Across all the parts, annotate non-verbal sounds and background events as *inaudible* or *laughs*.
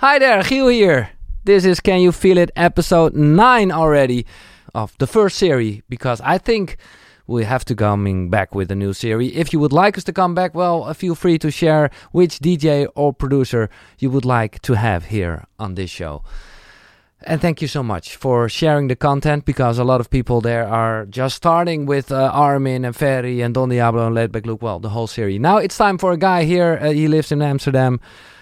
Hi there, Giel here. This is Can You Feel It episode 9 already of the first series because I think we have to coming back with a new series. If you would like us to come back, well, uh, feel free to share which DJ or producer you would like to have here on this show. And thank you so much for sharing the content because a lot of people there are just starting with uh, Armin and Ferry and Don Diablo and Laidback Luke. Well, the whole series. Now it's time for a guy here. Uh, he lives in Amsterdam.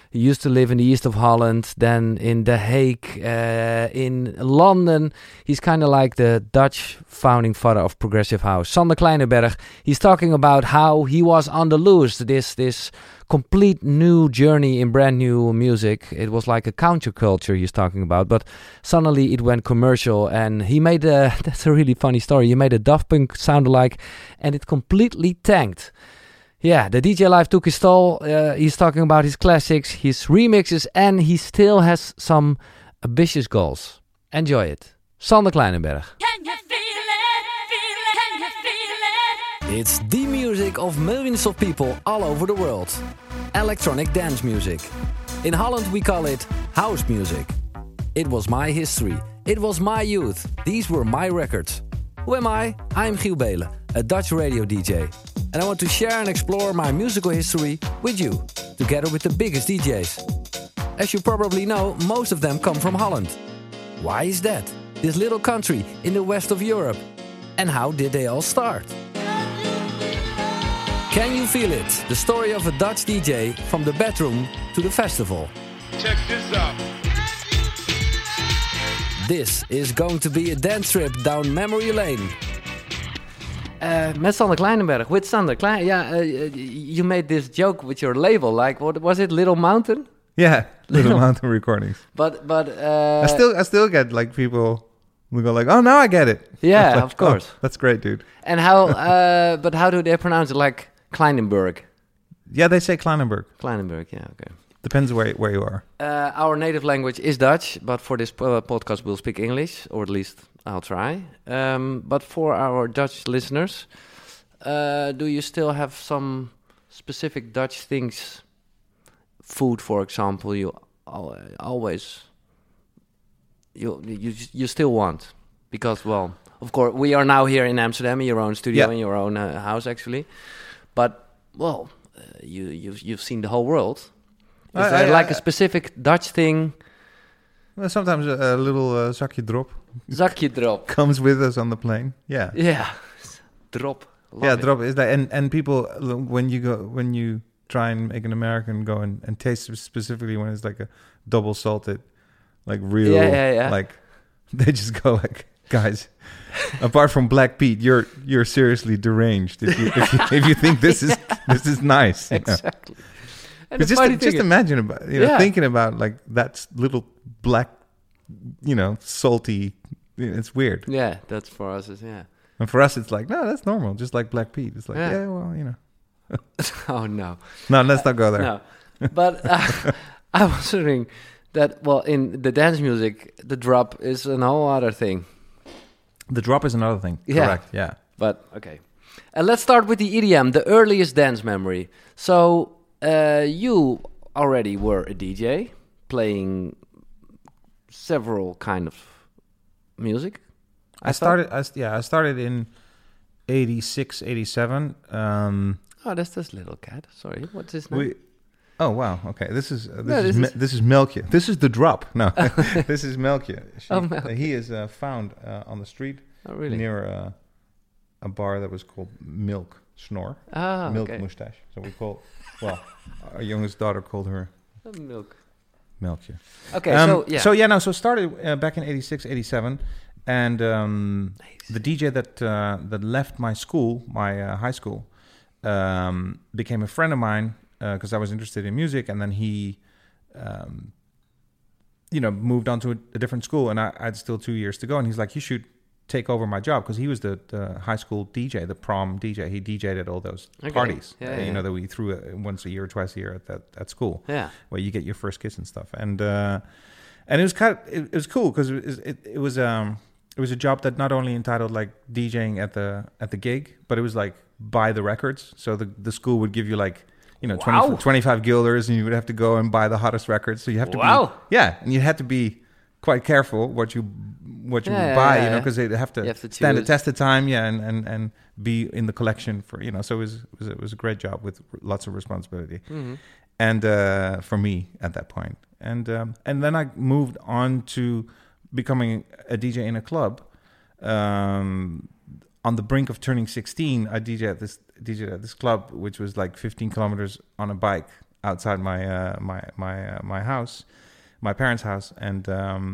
He used to live in the east of Holland, then in The Hague, uh, in London. He's kind of like the Dutch founding father of progressive house. Sander Kleinenberg. He's talking about how he was on the loose. This this complete new journey in brand new music. It was like a counterculture he's talking about, but suddenly it went commercial, and he made a. *laughs* That's a really funny story. He made a Daft Punk sound alike, and it completely tanked. Yeah, the DJ Live took his toll. Uh, he's talking about his classics, his remixes, and he still has some ambitious goals. Enjoy it. Sander Kleinenberg. Can you feel it? Feel it? Can you feel it? It's the music of millions of people all over the world. Electronic dance music. In Holland, we call it house music. It was my history. It was my youth. These were my records. Who am I? I'm Giel Beelen, a Dutch radio DJ. And I want to share and explore my musical history with you, together with the biggest DJs. As you probably know, most of them come from Holland. Why is that? This little country in the west of Europe. And how did they all start? Can you feel it? The story of a Dutch DJ from the bedroom to the festival. Check this out. This is going to be a dance trip down memory lane. Uh, met Sander Kleinenberg, with Sander Klein. Yeah, uh, you made this joke with your label. Like, what was it? Little Mountain. Yeah, *laughs* Little Mountain Recordings. But but uh, I still I still get like people who go like, "Oh, now I get it." *laughs* Yeah, like, of course. "Oh, that's great, dude. and how? Uh, *laughs* but how do they pronounce it? Like Kleinenberg. Yeah, they say Kleinenberg. Kleinenberg. Yeah. Okay. Depends where where you are. Uh, our native language is Dutch, but for this uh, podcast, we'll speak English, or at least I'll try. Um, but for our Dutch listeners, uh, do you still have some specific Dutch things? Food, for example, you always you you you still want because well, of course, we are now here in Amsterdam in your own studio Yeah. in your own uh, house actually, but well, uh, you you've you've seen the whole world. Is I- there I- like I- a specific Dutch thing? Well, sometimes a, a little uh, zakje drop Zakje drop. comes with us on the plane. Yeah, Yeah, drop. Love yeah, it. drop is that, and and people when you go when you try and make an American go and, and taste specifically when it's like a double salted, like real, Yeah, yeah, yeah. like *laughs* they just go like, guys. apart from Black Pete, you're you're seriously deranged if you if you, if you think this is *laughs* this is nice. Exactly. know? And just just is- imagine about you know Yeah. thinking about like that little black, you know, salty. It's weird, yeah, that's for us. Is, yeah. and for us, it's like no, that's normal. Just like Black Pete, it's like Yeah. yeah, well, you know. *laughs* oh no. No, let's not go there. No. But uh, *laughs* I was wondering that well, in the dance music, the drop is a whole other thing. The drop is another thing. Yeah. Correct. Yeah. But okay. And let's start with the EDM, the earliest dance memory. So uh, you already were a DJ playing several kind of music. I started. I, yeah, I started in 86, 87. Um, Oh, that's this little cat. Sorry, what's his name? we. Oh wow. Okay. This is uh, this No, is this Mi- is- this is Melkje. This is the drop. No, *laughs* *laughs* this is Melkje. She- Oh, Melkje. He is uh, found uh, on the street oh, really? near uh, a bar that was called Milk Snore. Ah, milk okay. mustache. So we call, well, our youngest daughter called her Uh, Milk. Milkje. Okay, Um, so yeah. So yeah, no. So started uh, back in 86, 87. and um, the DJ that uh, that left my school, my uh, high school, um, became a friend of mine because I was interested in music, and then he. Um, you know, moved on to a, a different school, and I, I had still two years to go. And he's like, "You should take over my job," because he was the, the high school DJ, the prom DJ. He DJed at all those Okay. parties, Yeah, uh, yeah, you know, that we threw once a year or twice a year at that at school yeah. where you get your first kiss and stuff. And uh, and it was kind of it, it was cool because it, was- it it was um it was a job that not only entitled like DJing at the at the gig, but it was like buy the records. So the the school would give you like you know, Wow. 20, 25 guilders, and you would have to go and buy the hottest records. So you have to Wow. be, yeah, and you had to be quite careful what you what you Yeah, buy, yeah, you know, because they have to, have to stand the test of time, yeah, and, and and be in the collection for you know. So it was it was, it was a great job with lots of responsibility Mhm. and uh, for me at that. And um, and then I moved on to becoming a DJ in a club. Um, on the brink of turning 16, I DJ at this DJ at this club, which was like 15 kilometers on a bike outside my uh, my my uh, my house, my parents' house, and um,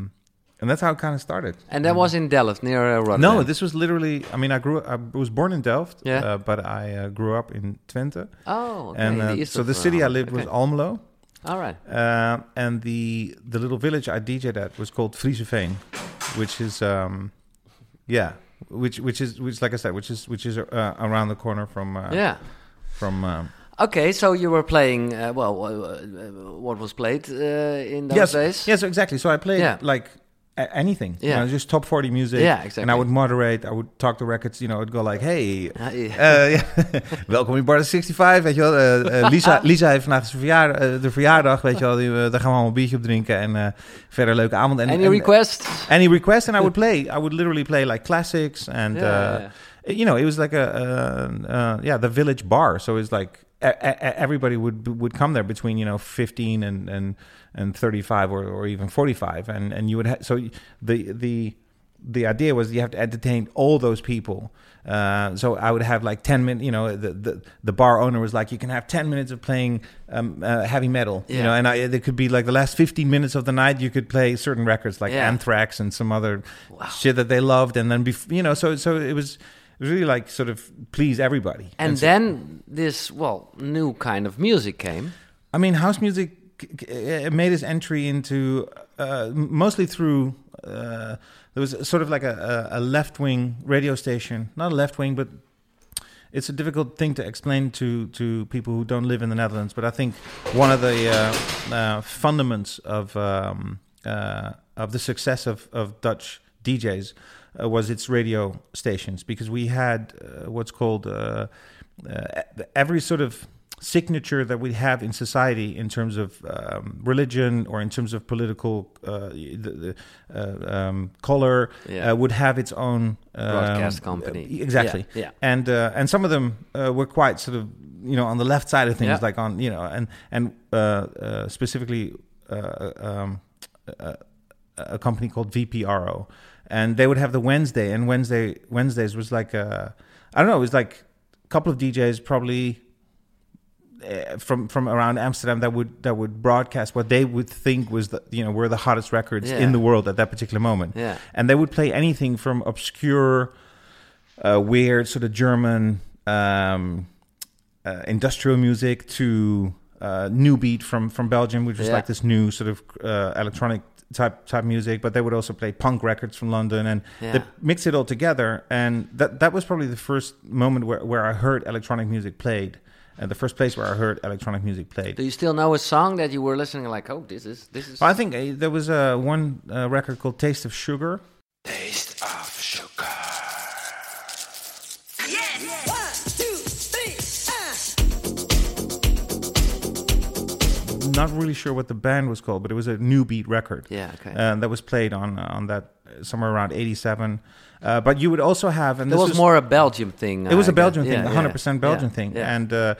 and that's how it kind of started. And that was in Delft near uh, Rotterdam. No, this was literally. I mean, I grew. I was born in Delft, Yeah. uh, but I uh, grew up in Twente, Oh, okay. and uh, the so the uh, city I Holland. lived was Okay. Almelo. All right. Uh, and the the little village I DJ'd at was called Vriezenveen, which is um, yeah, which which is which like I said, which is which is uh, around the corner from uh, yeah. from um, Okay, so you were playing. Uh, well, uh, uh, what was played uh, in those yes days? yes exactly. So I played Yeah. like anything, you Yeah. know, just top forty music. Yeah, exactly. And I would moderate. I would talk to records. You know, I'd go like, hey. *laughs* Uh, yeah. eh, *laughs* ja. Welkom in Bar 65, weet je wel. Eh, eh, Lisa, *laughs* Lisa heeft vandaag verjaardag, eh, de verjaardag, weet je wel. Die, daar gaan we allemaal een biertje op drinken en verder leuke avond. En, Any en- requests? any request and I would play. I would literally play like classics and Yeah, uh, yeah. you know it was like a yeah the village bar. So it's like everybody would would come there between you know 15 and and and 35 or, or even 45 and and you would ha- so the the the idea was you have to entertain all those people. Uh, so I would have like 10 minutes, you know, the, the, the bar owner was like, you can have 10 minutes of playing um, uh, heavy metal, you know, and I, there could be like the last 15 minutes of the night, you could play certain records like Yeah. Anthrax and some other Wow. shit that they loved. And then, bef- you know, so, so it was, it was really like sort of please everybody. And so- then this, well, new kind of music came. I mean, house music made its entry into uh, mostly through. Uh, there was sort of like a, a, a left wing radio station, not a left wing, but it's a difficult thing to explain to, to people who don't live in the Netherlands. But I think one of the uh, uh, fundaments of um, uh, of the success of, of Dutch DJs uh, was its radio stations because we had uh, what's called uh, uh, every sort of signature that we have in society in terms of um, religion or in terms of political uh, the, the, uh, um, color Yeah. uh, would have its own um, Broadcast company. uh, exactly Yeah, yeah. and uh, and some of them uh, were quite sort of you know on the left side of things Yeah. like on you know and and uh, uh, specifically uh, um, a, a company called VPRO and they would have the Wednesday and Wednesday Wednesdays was like uh, I don't know it was like a couple of DJs probably uh, from from around Amsterdam that would that would broadcast what they would think was the you know were the hottest records Yeah. in the world at that particular moment Yeah. and they would play anything from obscure, uh, weird sort of German um, uh, industrial music to uh, new beat from from Belgium, which was Yeah. like this new sort of uh, electronic type type music. But they would also play punk records from London, and Yeah. they mix it all together. And that that was probably the first moment where, where I heard electronic music played. And the first place where I heard electronic music played. Do you still know a song that you were listening like, oh, this is this is? I think uh, there was uh, one uh, record called Taste of Sugar. "Taste of Sugar." Not really sure what the band was called, but it was a new beat record. Yeah. Okay. uh, that was played on on that uh, somewhere around '87. Uh, but you would also have, and it this was more a Belgium thing. It was I a Belgian guess. thing, Yeah, 100% yeah. Belgian Yeah, thing, yeah. and uh,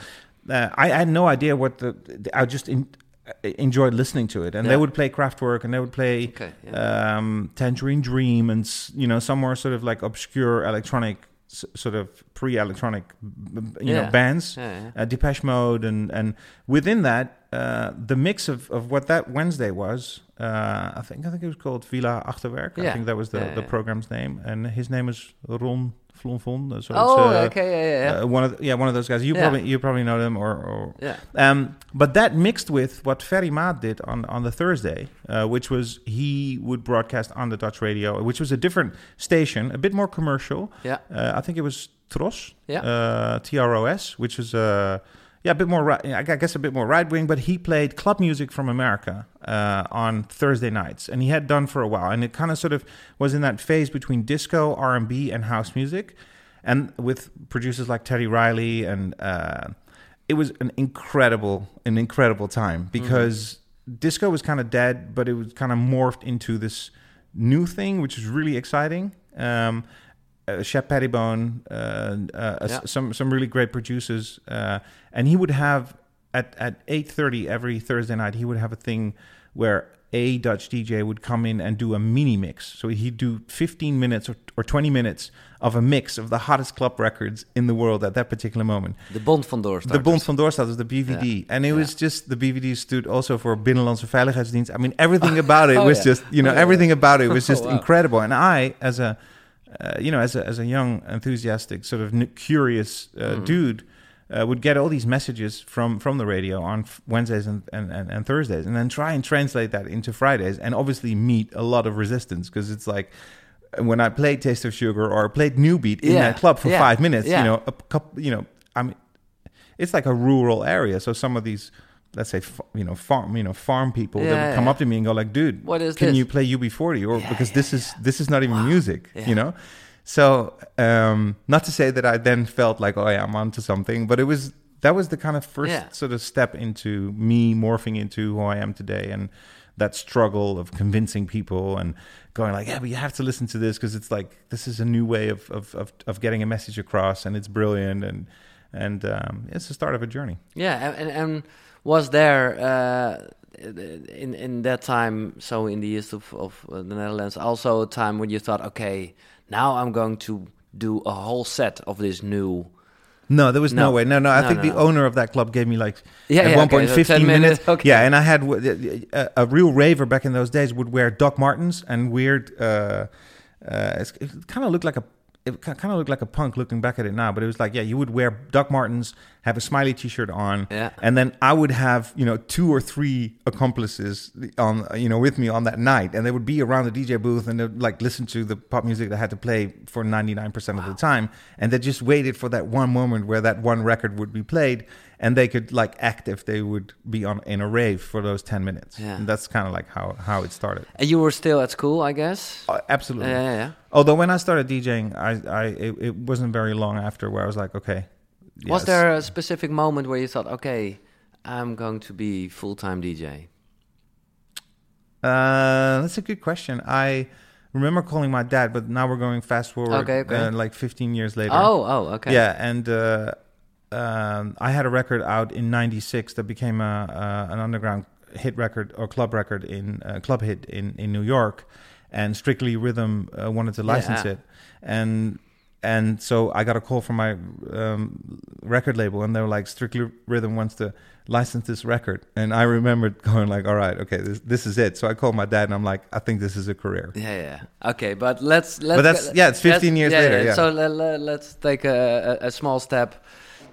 uh, I, I had no idea what the. I just in, uh, enjoyed listening to it, and Yeah. they would play Kraftwerk, and they would play Okay, yeah. um, Tangerine Dream, and you know some more sort of like obscure electronic, s- sort of pre-electronic, you Yeah. know, bands Yeah, yeah. uh, Depeche Mode, and and within that, uh, the mix of, of what that Wednesday was, uh, I think I think it was called Villa Achterwerk. I think that was the, the program's name, and his name is Ron Flonfon. So it's, Oh, uh, okay. Yeah, yeah, uh, one of the, yeah one of those guys. You Yeah. probably you probably know them or. or yeah. um, but that mixed with what Ferry Maat did on, on the Thursday, uh, which was he would broadcast on the Dutch radio, which was a different station, a bit more commercial. Yeah. Uh, I think it was Tros, Yeah. uh, T R O S, which was uh, yeah a bit more I guess a bit more right wing, but he played club music from America uh, on Thursday nights, and he had done for a while, and it kind of sort of was in that phase between disco, R and B, and house music, and with producers like Teddy Riley and. Uh, it was an incredible, an incredible time because disco was kind of dead, but it was kind of morphed into this new thing, which is really exciting. Um, uh, Shep Pettibone, uh, uh, Yeah. some some really great producers, uh, and he would have at at eight thirty every Thursday night. He would have a thing where a Dutch DJ would come in and do a mini mix. So he'd do fifteen minutes or, or twenty minutes of a mix of the hottest club records in the world at that particular moment. The Bond van Doorstarters. The Bond van Doorstad, was the BVD. And it was just, the BVD stood also for Binnenlandse Veiligheidsdienst. I mean, everything *laughs* about it Oh, was yeah. just, you know, Oh, yeah. everything about it was *laughs* just Wow. incredible. And I, as a, uh, you know, as a, as a young, enthusiastic, sort of curious uh, Mm-hmm. dude, uh, would get all these messages from from the radio on Wednesdays and, and, and, and Thursdays, and then try and translate that into Fridays, and obviously meet a lot of resistance because it's like when I played Taste of Sugar or played New Beat in Yeah, that club for yeah, five minutes, yeah. you know, a couple, you know, I mean, it's like a rural area, so some of these. Let's say, you know, farm, you know, farm people that would come yeah. up to me and go like, "Dude, What is can this?" you play UB40?" Or Yeah, because yeah, this is this is not even music, Yeah. you know. So, um, not to say that I then felt like, oh yeah, I'm onto something, but it was that was the kind of first Yeah. sort of step into me morphing into who I am today, and that struggle of convincing people and going like, yeah, but you have to listen to this because it's like this is a new way of of, of of getting a message across, and it's brilliant, and and um, it's the start of a journey. Yeah, and, and was there uh, in in that time, so in the years of, of uh, the Netherlands, also a time when you thought, okay, now I'm going to do a whole set of this new. No, there was no, No. way. No, no. I No, think no, the owner of that club gave me like Yeah, at yeah, one okay, point so 15 minutes. minutes, okay. Yeah, and I had w- a, a real raver back in those days would wear Doc Martens and weird. Uh, uh, it kind of looked like a. It kind of looked like a punk looking back at it now, but it was like, yeah, you would wear Doc Martens, have a smiley T-shirt on, Yeah. and then I would have, you know, two or three accomplices on, you know, with me on that night, and they would be around the DJ booth and they'd like listen to the pop music that I had to play for ninety nine percent of the time, and they just waited for that one moment where that one record would be played, and they could like act if they would be on in a rave for those ten minutes. Yeah. And that's kind of like how how it started. And you were still at school, I guess. Uh, absolutely. Yeah, yeah, yeah. Although when I started DJing, I, I it, it wasn't very long after where I was like, okay. Was there a specific moment where you thought, okay, I'm going to be full time DJ? Uh, that's a good question. I remember calling my dad, but now we're going fast forward, Okay, okay. Uh, like 15 years later. Oh, oh, okay. Yeah, and uh, um, I had a record out in '96 that became a, uh, an underground hit record or club record in uh, club hit in in New York, and Strictly Rhythm uh, wanted to license Yeah. it, and and so I got a call from my um, record label, and they were like, Strictly Rhythm wants to license this record, and I remembered going like, all right, okay, this this is it. So I called my dad, and I'm like, I think this is a career. Yeah, yeah. Okay, but let's let's. But that's- yeah, it's 15 let's- years later, yeah. So let, let, let's take a, a, a small step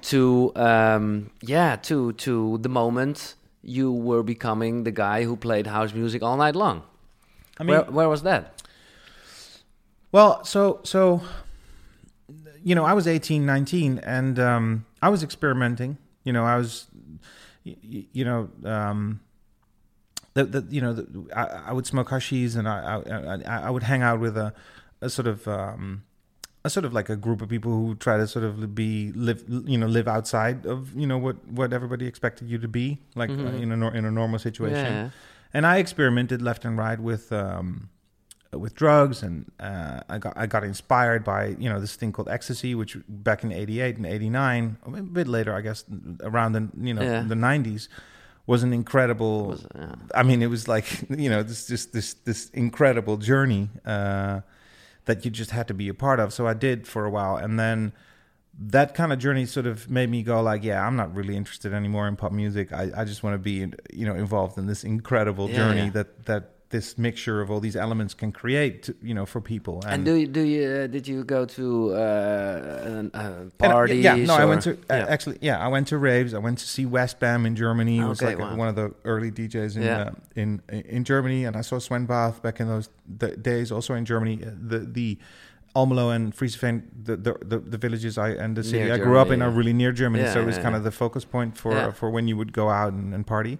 to um yeah to to the moment you were becoming the guy who played house music all night long. I mean, where where was that? Well, so so you know, I was 18, 19 and um I was experimenting. You know, I was y- y- you know, um the, the you know, the, I, I would smoke hashish and I, I I I would hang out with a a sort of um a sort of like a group of people who try to sort of be live you know live outside of you know what what everybody expected you to be like uh, Mhm. in a nor- in a normal situation Yeah. and I experimented left and right with um, with drugs, and uh, I got I got inspired by you know this thing called ecstasy, which back in '88 and '89, a bit later, I guess, around the you know Yeah. the '90s, was an incredible. Was, yeah. I mean, it was like *laughs* you know this just this this incredible journey uh, that you just had to be a part of. So I did for a while, and then that kind of journey sort of made me go like, yeah, I'm not really interested anymore in pop music. I, I just want to be you know involved in this incredible Yeah, journey yeah. that that this mixture of all these elements can create, you know, for people. And do you, do you uh, did you go to uh, uh, And, uh, parties? yeah, no, I went to uh, yeah. actually. Yeah, I went to raves. I went to see Westbam in Germany. It was like wow. one of the early DJs in Yeah. uh, in in Germany, and I saw Sven Väth back in those days, also in Germany. The the Almelo and Vriezenveen, the, the the the villages I and the city Near I grew up in Germany, are really near Germany, Yeah, so it was yeah, kind yeah. of the focus point for Yeah. for when you would go out and, and party.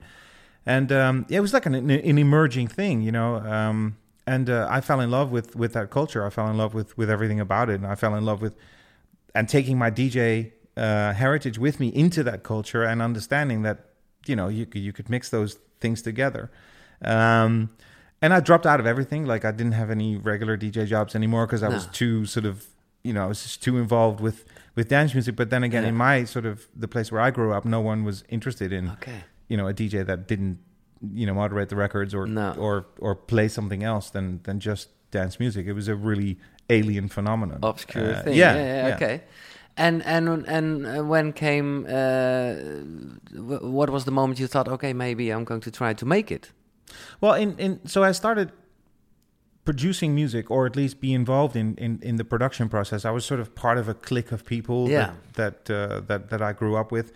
And um, yeah, it was like an, an emerging thing, you know. Um, and uh, I fell in love with with that culture. I fell in love with with everything about it, and I fell in love with and taking my DJ uh, heritage with me into that culture and understanding that you know you could, you could mix those things together. Um, and I dropped out of everything. Like I didn't have any regular DJ jobs anymore because I was too sort of you know I was just too involved with with dance music. But then again, Yeah. in my sort of the place where I grew up, no one was interested in Okay. You know a DJ that didn't you know moderate the records or No. or or play something else than than just dance music. It was a really alien phenomenon. Obscure Uh, thing. Yeah, Yeah. yeah. Okay. And and and uh, when came uh, what was the moment you thought, okay, maybe I'm going to try to make it? Well, in, in so I started producing music, or at least be involved in, in, in the production process. I was sort of part of a clique of people Yeah. that that, uh, that that I grew up with.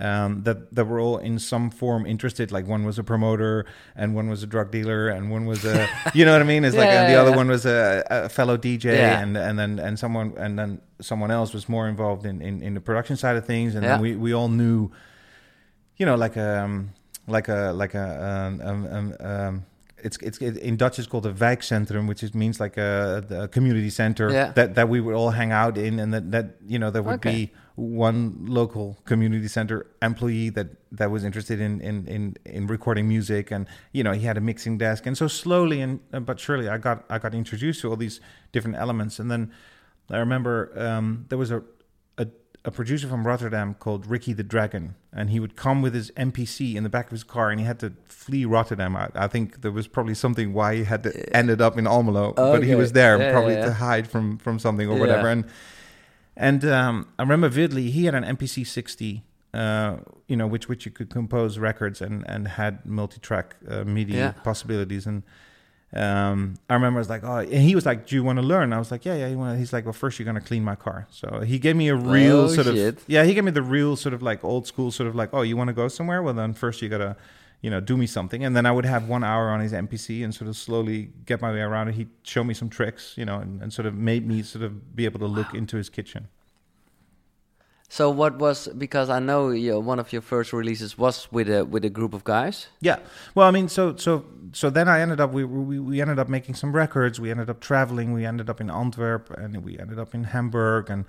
Um, that that were all in some form interested. Like one was a promoter, and one was a drug dealer, and one was a, *laughs* you know what I mean? It's like Yeah, and the other one was a, a fellow DJ, and and then and someone and then someone else was more involved in, in, in the production side of things, and then we, we all knew you know, like um, like a like a um, um, um, um, it's it's it, in Dutch it's called a wijkcentrum, which is, means like a, a community center Yeah. that that we would all hang out in, and that that you know there would Okay. be one local community center employee that that was interested in in in in recording music, and you know he had a mixing desk, and so slowly and uh, but surely I got I got introduced to all these different elements, and then I remember um, there was a, a producer from Rotterdam called Ricky the Dragon, and he would come with his MPC in the back of his car, and he had to flee Rotterdam. I, I think there was probably something why he had to ended up in Almelo, but he was there Yeah, probably yeah, to hide from from something or Yeah. whatever. And and um, I remember vividly he had an MPC 60. Uh, you know, which which you could compose records and and had multi-track uh, MIDI Yeah. possibilities, and um, I remember I was like, oh, and he was like, do you want to learn? I was like, yeah, yeah. You he's like, well, first you're gonna clean my car. So he gave me a real Oh, sort shit. of, yeah, he gave me the real sort of like old school sort of like, oh, you want to go somewhere? Well, then first you gotta, you know, do me something, and then I would have one hour on his MPC and sort of slowly get my way around it. He'd show me some tricks, you know, and, and sort of made me sort of be able to look into his kitchen. So what was because I know you, one of your first releases was with a with a group of guys. Yeah. Well, I mean, so so so then I ended up we we we ended up making some records. We ended up traveling. We ended up in Antwerp and we ended up in Hamburg and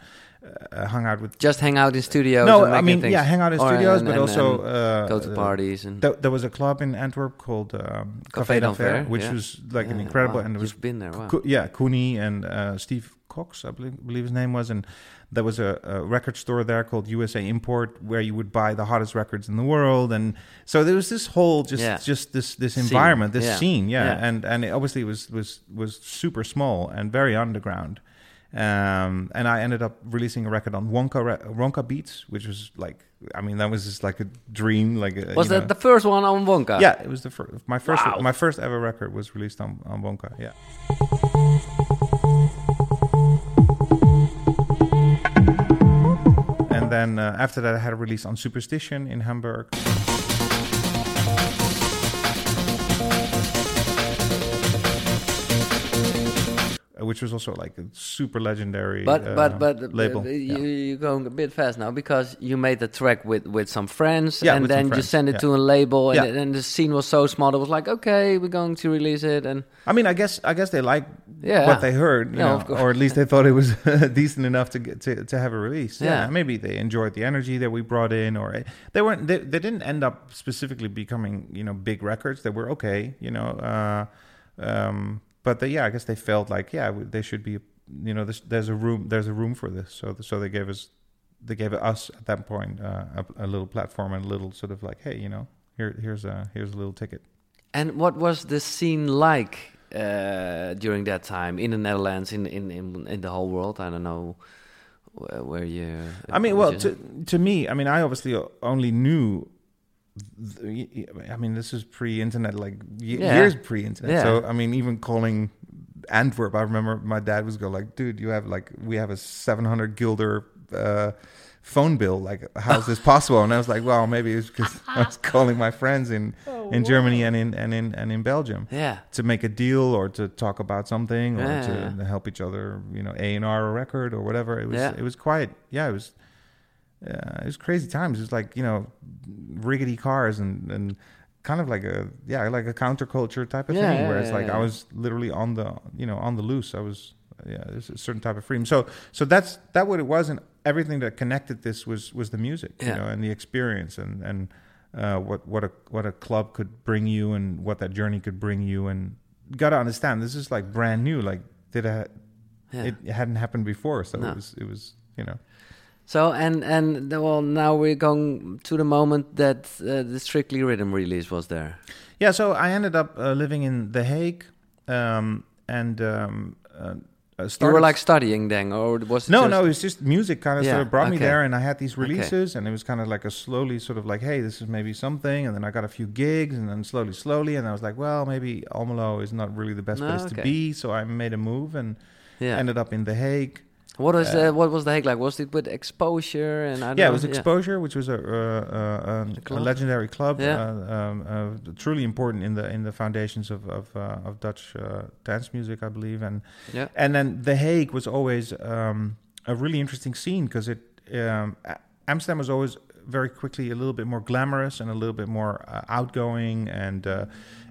uh, hung out with. Just hang out in studios. no, I mean, things. yeah, hang out in studios, and- but and- also and uh, go to uh, parties and Th- there was a club in Antwerp called um, Café d'Anvers, which yeah. was like an incredible, wow, and there was You've been there. Wow. Yeah, Cooney and uh, Steve Cox, I believe, believe his name was, and there was a, a record store there called USA Import where you would buy the hottest records in the world, and so there was this whole just Yeah. just this this Scene, environment, this yeah. scene, yeah, Yeah. and and it obviously was was was super small and very underground. Um, and I ended up releasing a record on Wonka re- Wonka Beats, which was like, I mean, that was just like a dream. Like, a, Was that know- the first one on Wonka? yeah, it was the first. My first, Wow. my first ever record was released on on Wonka. Yeah. Then uh, after that, I had a release on Superstition in Hamburg. Which was also like a super legendary But uh, but but label. uh, Yeah. you you're going a bit fast now because you made the track with with some friends Yeah, and then you friends, send it yeah. to a label and, Yeah. and the scene was so small it was like okay we're going to release it and I mean, I guess I guess they liked Yeah. what they heard, you Yeah, know, of course. or at least they thought it was *laughs* decent enough to get to, to have a release. Yeah. Yeah. maybe they enjoyed the energy that we brought in, or they weren't. They, they didn't end up specifically becoming, you know, big records. They were okay, you know. Uh, um, but they, yeah, I guess they felt like, yeah, they should be, you know, there's, there's a room, there's a room for this. So, so they gave us, they gave us at that point uh, a, a little platform and a little sort of like, hey, you know, here, here's a here's a little ticket. and what was the scene like uh, during that time in the Netherlands in in in, in the whole world I don't know where, where you I mean, well, you- to to me, I mean, I obviously only knew. The, I mean, this is pre-internet, like y- Yeah. years pre-internet. Yeah. So, I mean, even calling Antwerp, I remember my dad was go like, "Dude, you have like we have a 700 guilder uh, phone bill. Like, how's this possible?" And I was like, "Well, maybe it's because *laughs* I was calling my friends in Oh, in Germany and in and in and in Belgium yeah to make a deal or to talk about something or Yeah, to yeah. help each other, you know, A and R a record or whatever. It was Yeah. it was quite yeah, it was uh, it was crazy times. It was like you know, rickety cars and and kind of like a yeah, like a counterculture type of Yeah, thing yeah, where it's yeah, like yeah. I was literally on the you know on the loose. I was yeah, there's a certain type of freedom. So so that's that what it was, and everything that connected this was was the music, Yeah. you know, and the experience, and and uh, what what a what a club could bring you, and what that journey could bring you, and you got to understand this is like brand new, like did I, Yeah. it hadn't happened before, so No. it was it was you know. So and and well, now we're going to the moment that uh, the Strictly Rhythm release was there. Yeah, so I ended up uh, living in The Hague, um, and um, uh, uh, You were like studying then, or was it no, just- no, it was just music kind of Yeah, sort of brought me there, and I had these Okay. releases, and it was kind of like a slowly sort of like, hey, this is maybe something, and then I got a few gigs, and then slowly, slowly, and I was like, well, maybe Almelo is not really the best No, place okay. to be, so I made a move and Yeah. ended up in The Hague. What was uh, uh, what was the Hague like? Was it with exposure and I don't Yeah, it was Exposure, which was a, uh, uh, um, a legendary club, Yeah. uh, um, uh, truly important in the in the foundations of of, uh, of Dutch uh, dance music, I believe, and Yeah. and then The Hague was always um, a really interesting scene because it um, Amsterdam was always very quickly a little bit more glamorous and a little bit more uh, outgoing, and uh,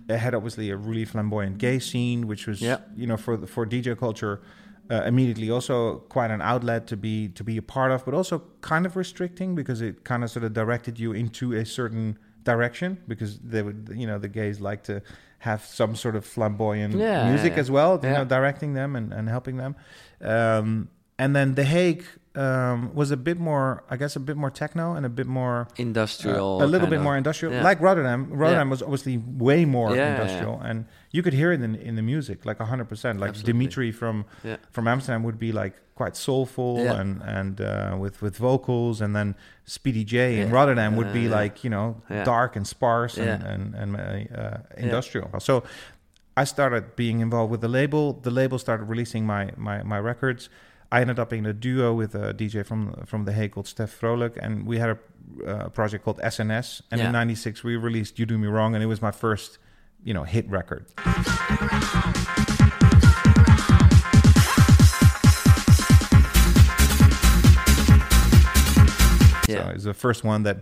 it had obviously a really flamboyant gay scene, which was Yeah. you know for the, for DJ culture. Uh, immediately, also quite an outlet to be to be a part of, but also kind of restricting because it kind of sort of directed you into a certain direction because they would, you know, the gays like to have some sort of flamboyant Yeah, music yeah, as well, you know, directing them and, and helping them. Um, and then The Hague um, was a bit more, I guess, a bit more techno and a bit more, industrial. uh, a little bit of- more industrial. yeah. Like Rotterdam, Rotterdam was obviously way more Yeah, yeah, industrial, and you could hear it in in the music, like hundred percent. Like Absolutely. Dimitri from Yeah. from Amsterdam would be like quite soulful Yeah. and and uh, with with vocals, and then Speedy J in Rotterdam would be yeah. like you know Yeah. dark and sparse and Yeah. and, and uh, industrial. So I started being involved with the label. The label started releasing my my my records. I ended up in a duo with a DJ from from The Hague called Steph Vrolijk, and we had a uh, project called SNS. And Yeah. in '96 we released "You Do Me Wrong," and it was my first, you know, hit record. So Yeah. it was the first one that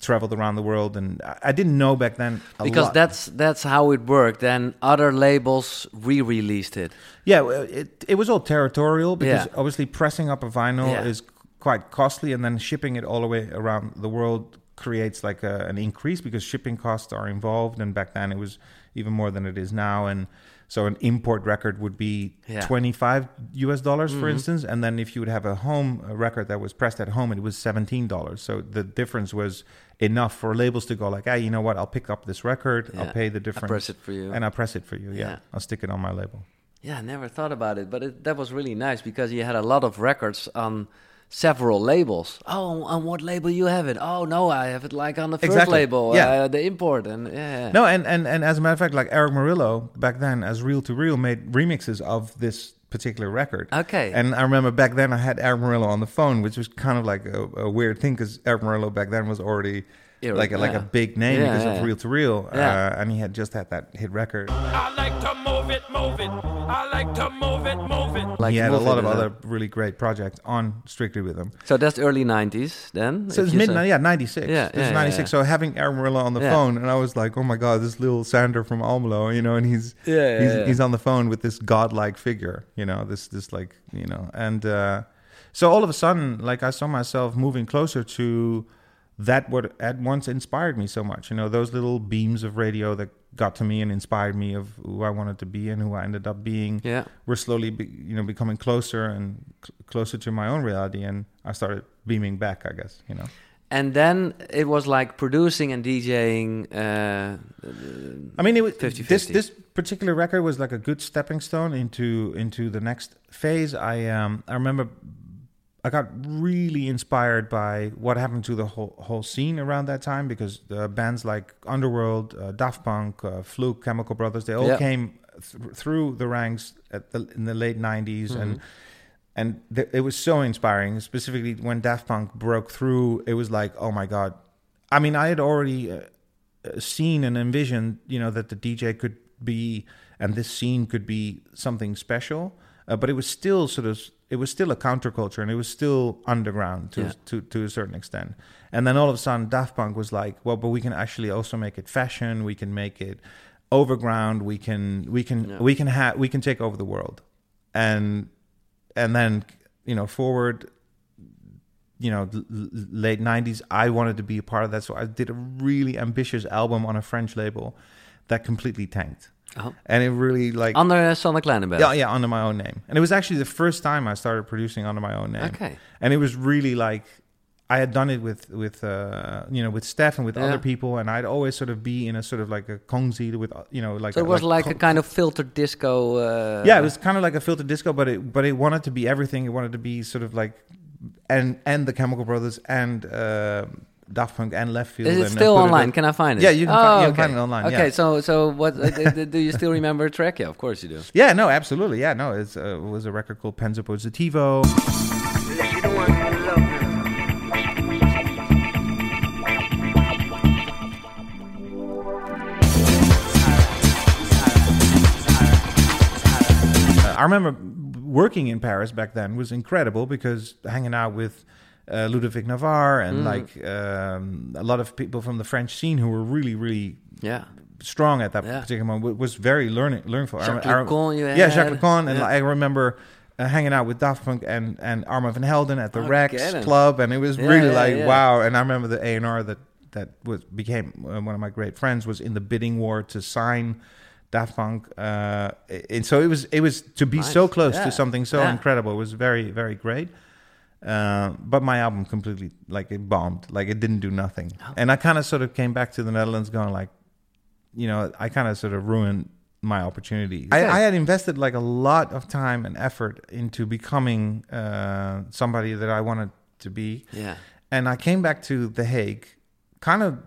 traveled around the world, and I, didn't know back then a because lot. that's that's how it worked. Then other labels re-released it. Yeah, it it was all territorial because Yeah. obviously pressing up a vinyl Yeah. is quite costly, and then shipping it all the way around the world creates like a, an increase because shipping costs are involved. And back then it was even more than it is now, and so an import record would be Yeah. Mm-hmm. twenty five US dollars, for instance, and then if you would have a home record that was pressed at home, it was seventeen dollars. So the difference was enough for labels to go like, hey, you know what? I'll pick up this record, Yeah. I'll pay the I difference, press it for you. and I'll press it for you. Yeah, Yeah. I'll stick it on my label. Yeah, I never thought about it, but it, that was really nice because you had a lot of records on several labels. Oh, on what label you have it? Oh no, I have it like on the first Exactly. label, Yeah. uh, the import, and yeah, No, and, and, and as a matter of fact, like Erick Morillo back then, as Reel 2 Real, made remixes of this particular record. Okay. And I remember back then I had Erick Morillo on the phone, which was kind of like a, a weird thing because Erick Morillo back then was already Era- like a, like a big name Yeah, because yeah, of yeah. Reel 2 Real, Yeah. uh, and he had just had that hit record. I like to move it, move it. I like to move it, move it. like he had a lot of is a- other really great projects on Strictly with Rhythm. So that's early '90s then. So it's mid, yeah, 96. Yeah, This yeah, is yeah, 96. yeah. So having Erick Morillo on the Yeah. phone, and I was like, oh my God, this little Sander from Almelo, you know, and he's Yeah, yeah, he's, yeah. he's on the phone with this godlike figure, you know, this this like you know, and uh, so all of a sudden, like I saw myself moving closer to that what at once inspired me so much, you know, those little beams of radio that got to me and inspired me of who I wanted to be and who I ended up being. Yeah. We're slowly, be, you know, becoming closer and cl- closer to my own reality, and I started beaming back, I guess, you know. And then it was like producing and DJing. Uh, I mean, it was 50-50. this this particular record was like a good stepping stone into into the next phase. I um I remember I got really inspired by what happened to the whole whole scene around that time because uh, bands like Underworld, uh, Daft Punk, uh, Fluke, Chemical Brothers, they all Yeah. came th- through the ranks at the, in the late '90s and. And th- it was so inspiring, specifically when Daft Punk broke through. It was like, oh my god! I mean, I had already uh, uh, seen and envisioned, you know, that the DJ could be and this scene could be something special, uh, but it was still sort of it was still a counterculture and it was still underground to Yeah. to to a certain extent. And then all of a sudden, Daft Punk was like, well, but we can actually also make it fashion. We can make it overground. We can we can Yeah. we can have we can take over the world. and and then you know forward you know l- late 90s i wanted to be a part of that so i did a really ambitious album on a french label that completely tanked Oh. and it really like Under uh, Sonic Lannenberg. yeah yeah under my own name and it was actually the first time i started producing under my own name Okay. and it was really like I had done it with with uh, you know with Steph and with Yeah. other people, and I'd always sort of be in a sort of like a kongzi with you know like So it was like, a con- kind of filtered disco. Uh, yeah, it was kind of like a filtered disco, but it but it wanted to be everything. It wanted to be sort of like and and the Chemical Brothers and uh, Daft Punk and Leftfield. Is it and, uh, still it online? in- Can I find it? Yeah, you can Oh, find- you can find it online, Okay, yeah. so so what? uh, do you still remember a track? Yeah, of course you do. *laughs* Yeah, no, absolutely. Yeah, no, it's, uh, it was a record called Penso Positivo. Unless you don't want me to love you. Uh, I remember working in Paris back then was incredible because hanging out with uh, Ludovic Navarre and Mm. like um, a lot of people from the French scene who were really, really Yeah. strong at that Yeah. particular moment was very learning learnful. Jacques rem- I rem- Lu Cont you yeah, had. Jacques Lu Cont, and Yeah. I remember uh, hanging out with Daft Punk and and Armand van Helden at the Oh, Rex. Club, and it was Yeah, really yeah, like yeah. wow. And I remember the A and R that that was became uh, one of my great friends was in the bidding war to sign. Daft Punk, uh, and so it was. It was to be so close Yeah. to something so Yeah. incredible. It was very, very great. Uh, but my album completely like it bombed. Like it didn't do nothing. Oh. And I kind of sort of came back to the Netherlands, going like, you know, I kind of sort of ruined my opportunity. I, I had invested like a lot of time and effort into becoming uh, somebody that I wanted to be, Yeah. and I came back to The Hague, kind of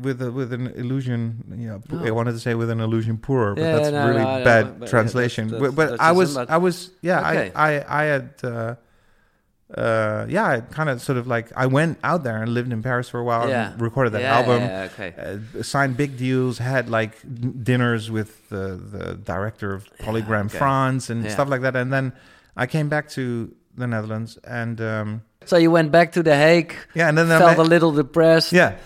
with a, with an illusion. You know, Oh. I wanted to say with an illusion poor, but Yeah, that's no, really no, bad but- but translation. that's- but but that's- I was I was yeah Okay. I I I had. Uh, uh, yeah, I kind of sort of like I went out there and lived in Paris for a while Yeah. and recorded that Yeah, album yeah, okay. uh, signed big deals, had like dinners with the, the director of Polygram okay. France and stuff like that. And then I came back to the Netherlands and um, So you went back to The Hague, yeah, and then I felt a little depressed, yeah,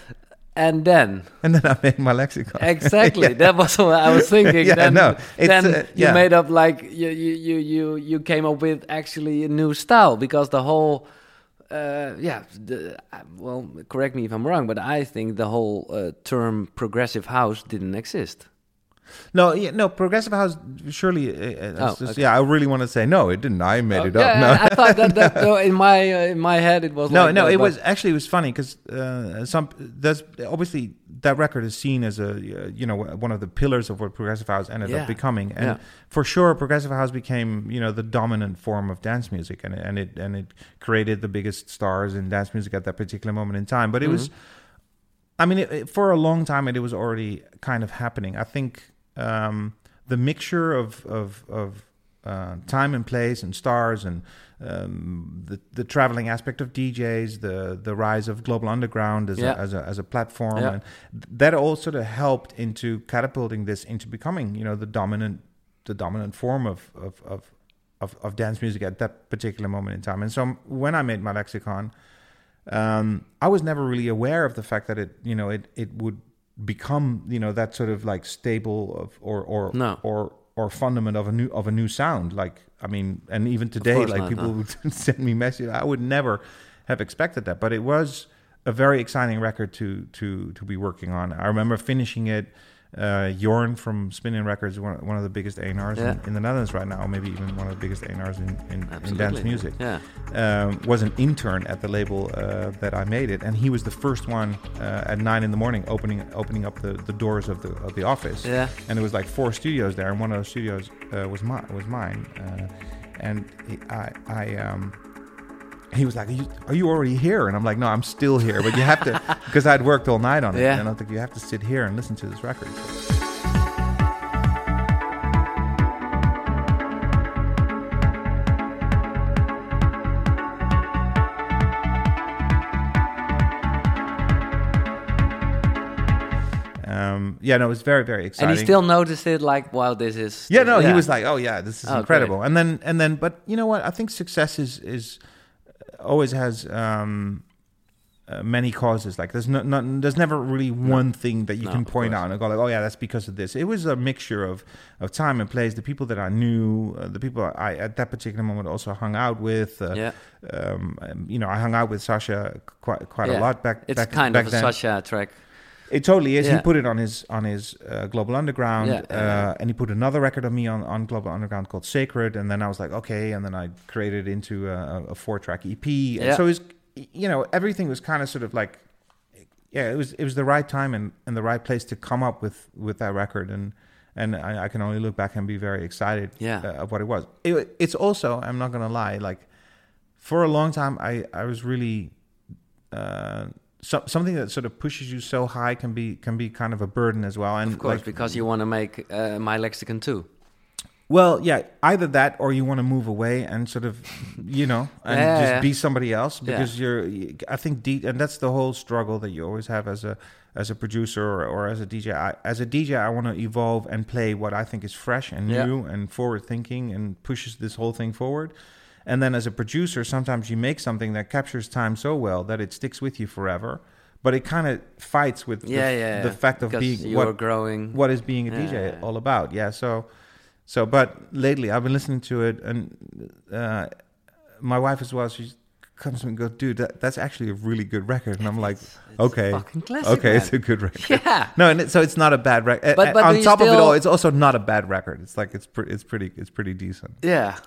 and then and then I made my lexicon. *laughs* exactly Yeah. that was what I was *laughs* thinking. Yeah, then, no, then uh, you yeah. made up like you, you you you you came up with actually a new style because the whole. Uh, yeah, the, uh, well, correct me if I'm wrong, but I think the whole uh, term progressive house didn't exist. No, yeah, no, progressive house. Surely, uh, uh, Oh, just- okay. yeah. I really want to say no. It didn't. I made Oh, it up. yeah, no, I thought that, that *laughs* no, in my uh, in my head it was no, like no. that, It was actually it was funny because uh, some there's obviously that record is seen as a uh, you know one of the pillars of what progressive house ended Yeah. up becoming, and Yeah. for sure, progressive house became you know the dominant form of dance music, and and it and it created the biggest stars in dance music at that particular moment in time. But it was, I mean, it, it- for a long time, it, was already kind of happening. I think um, the mixture of of of uh, time and place and stars and um, the the traveling aspect of DJs, the the rise of global underground as Yeah. a, as a as a platform, Yeah. and that all sort of helped into catapulting this into becoming you know the dominant the dominant form of of of of, of dance music at that particular moment in time. And so when I made my lexicon, um, I was never really aware of the fact that it you know it it would become you know that sort of like stable of or or No. or or fundament of a new of a new sound like i mean and even today like not, people no. would *laughs* send me messages i would never have expected that but it was a very exciting record to to to be working on i remember finishing it uh Jorn from Spinnin' Records, one, one of the biggest A&Rs Yeah. in, in the Netherlands right now, maybe even one of the biggest A&Rs in, in, in dance music Yeah. um, was an intern at the label uh, that I made it, and he was the first one uh, at nine in the morning opening opening up the, the doors of the of the office. Yeah. And there was like four studios there, and one of those studios uh, was my was mine. Uh, and he, I I um. He was like, are you, "Are you already here?" And I'm like, "No, I'm still here, but you have to *laughs* because I'd worked all night on it." Yeah. And I think you have to sit here and listen to this record. Um, yeah, no, it was very, very exciting. And he still noticed it like, wow, this is. Yeah, no, he was like, "Oh yeah, this is Oh, incredible." And then and then, but you know what? I think success is is always has um, uh, many causes. Like there's no, no there's never really one thing that you No, can point out and go like, oh yeah, that's because of this. It was a mixture of of time and place. The people that I knew, uh, the people I at that particular moment also hung out with. Uh, yeah, um, um, you know, I hung out with Sasha quite quite Yeah. a lot back. it's back, kind back of a then. Sasha track. It totally is. Yeah. He put it on his on his uh, Global Underground, Yeah, uh, and he put another record of me on, on Global Underground called Sacred, and then I was like, okay, and then I created it into a, a four track EP. And so it's you know everything was kind of sort of like, yeah, it was it was the right time and, and the right place to come up with with that record, and and I, I can only look back and be very excited Yeah. uh, of what it was. It, it's also I'm not gonna lie, like for a long time I I was really uh, so, something that sort of pushes you so high can be can be kind of a burden as well. And Of course, like, because you want to make uh, my lexicon too. well, yeah, either that or you want to move away and sort of, you know, and Yeah, just yeah. be somebody else Yeah. because you're. I think, D, and that's the whole struggle that you always have as a as a producer or, or as a DJ. I, as a DJ, I want to evolve and play what I think is fresh and Yeah. new and forward thinking and pushes this whole thing forward. And then as a producer, sometimes you make something that captures time so well that it sticks with you forever. But it kind of fights with Yeah, the, yeah, the yeah. fact of because being you're what growing. what is being a DJ all about? Yeah, so so but lately I've been listening to it and uh, my wife as well. She comes to me and goes, "Dude, that, that's actually a really good record." And I'm like, It's "Okay, fucking classic, okay, man. it's a good record." *laughs* Yeah. No, and it, so it's not a bad record. But- but on top of it all, it's also not a bad record. It's like it's pre- it's pretty it's pretty decent. Yeah.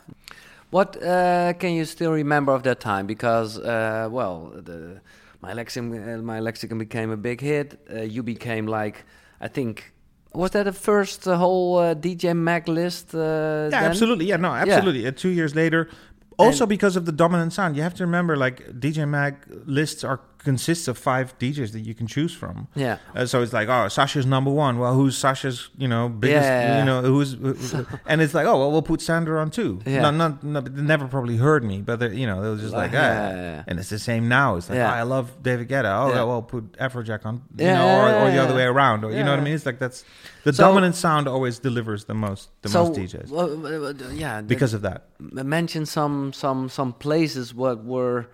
What uh, can you still remember of that time? Because, uh, well, the, my lexicon, uh, my lexicon became a big hit. Uh, you became like, I think, was that the first uh, whole uh, DJ Mag list? Uh, Yeah, then? absolutely. Yeah, no, absolutely. Uh, two years later, also because of the dominant sound, you have to remember like DJ Mag lists are consists of five DJs that you can choose from. Yeah. Uh, so it's like, oh, Sasha's number one. Well, who's Sasha's, you know, biggest, Yeah. you know, who's, who- *laughs* and it's like, oh, well, we'll put Sander on too. Yeah. Not, they never probably heard me, but they, you know, they was just like, Yeah, ah. yeah, yeah. and it's the same now. It's like, Yeah. oh, I love David Guetta. Oh, Yeah. well, put Afrojack on, you Yeah, know, or, or the yeah, other yeah. way around, or you know what I mean? It's like that's the So- dominant sound always delivers the most, the so, most DJs well, uh, uh, yeah, the- because of that. mention some some some places what were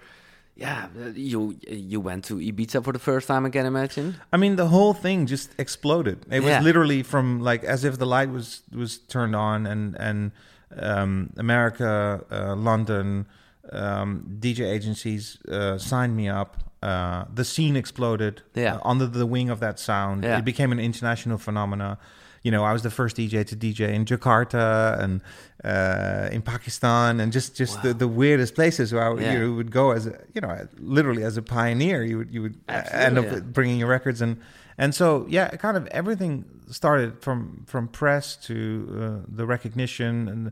yeah uh, you you went to Ibiza for the first time I can imagine I mean, the whole thing just exploded. It was literally from like as if the light was was turned on, and and um, America, uh, London, um, DJ agencies uh, signed me up. Uh, the scene exploded Yeah. uh, under the wing of that sound. Yeah. It became an international phenomena. You know, I was the first DJ to DJ in Jakarta and uh, in Pakistan, and just just the, the weirdest places where I, Yeah. you would go as a, you know, literally as a pioneer. You would you would end up yeah. bringing your records and and so yeah kind of everything started from from press to uh, the recognition and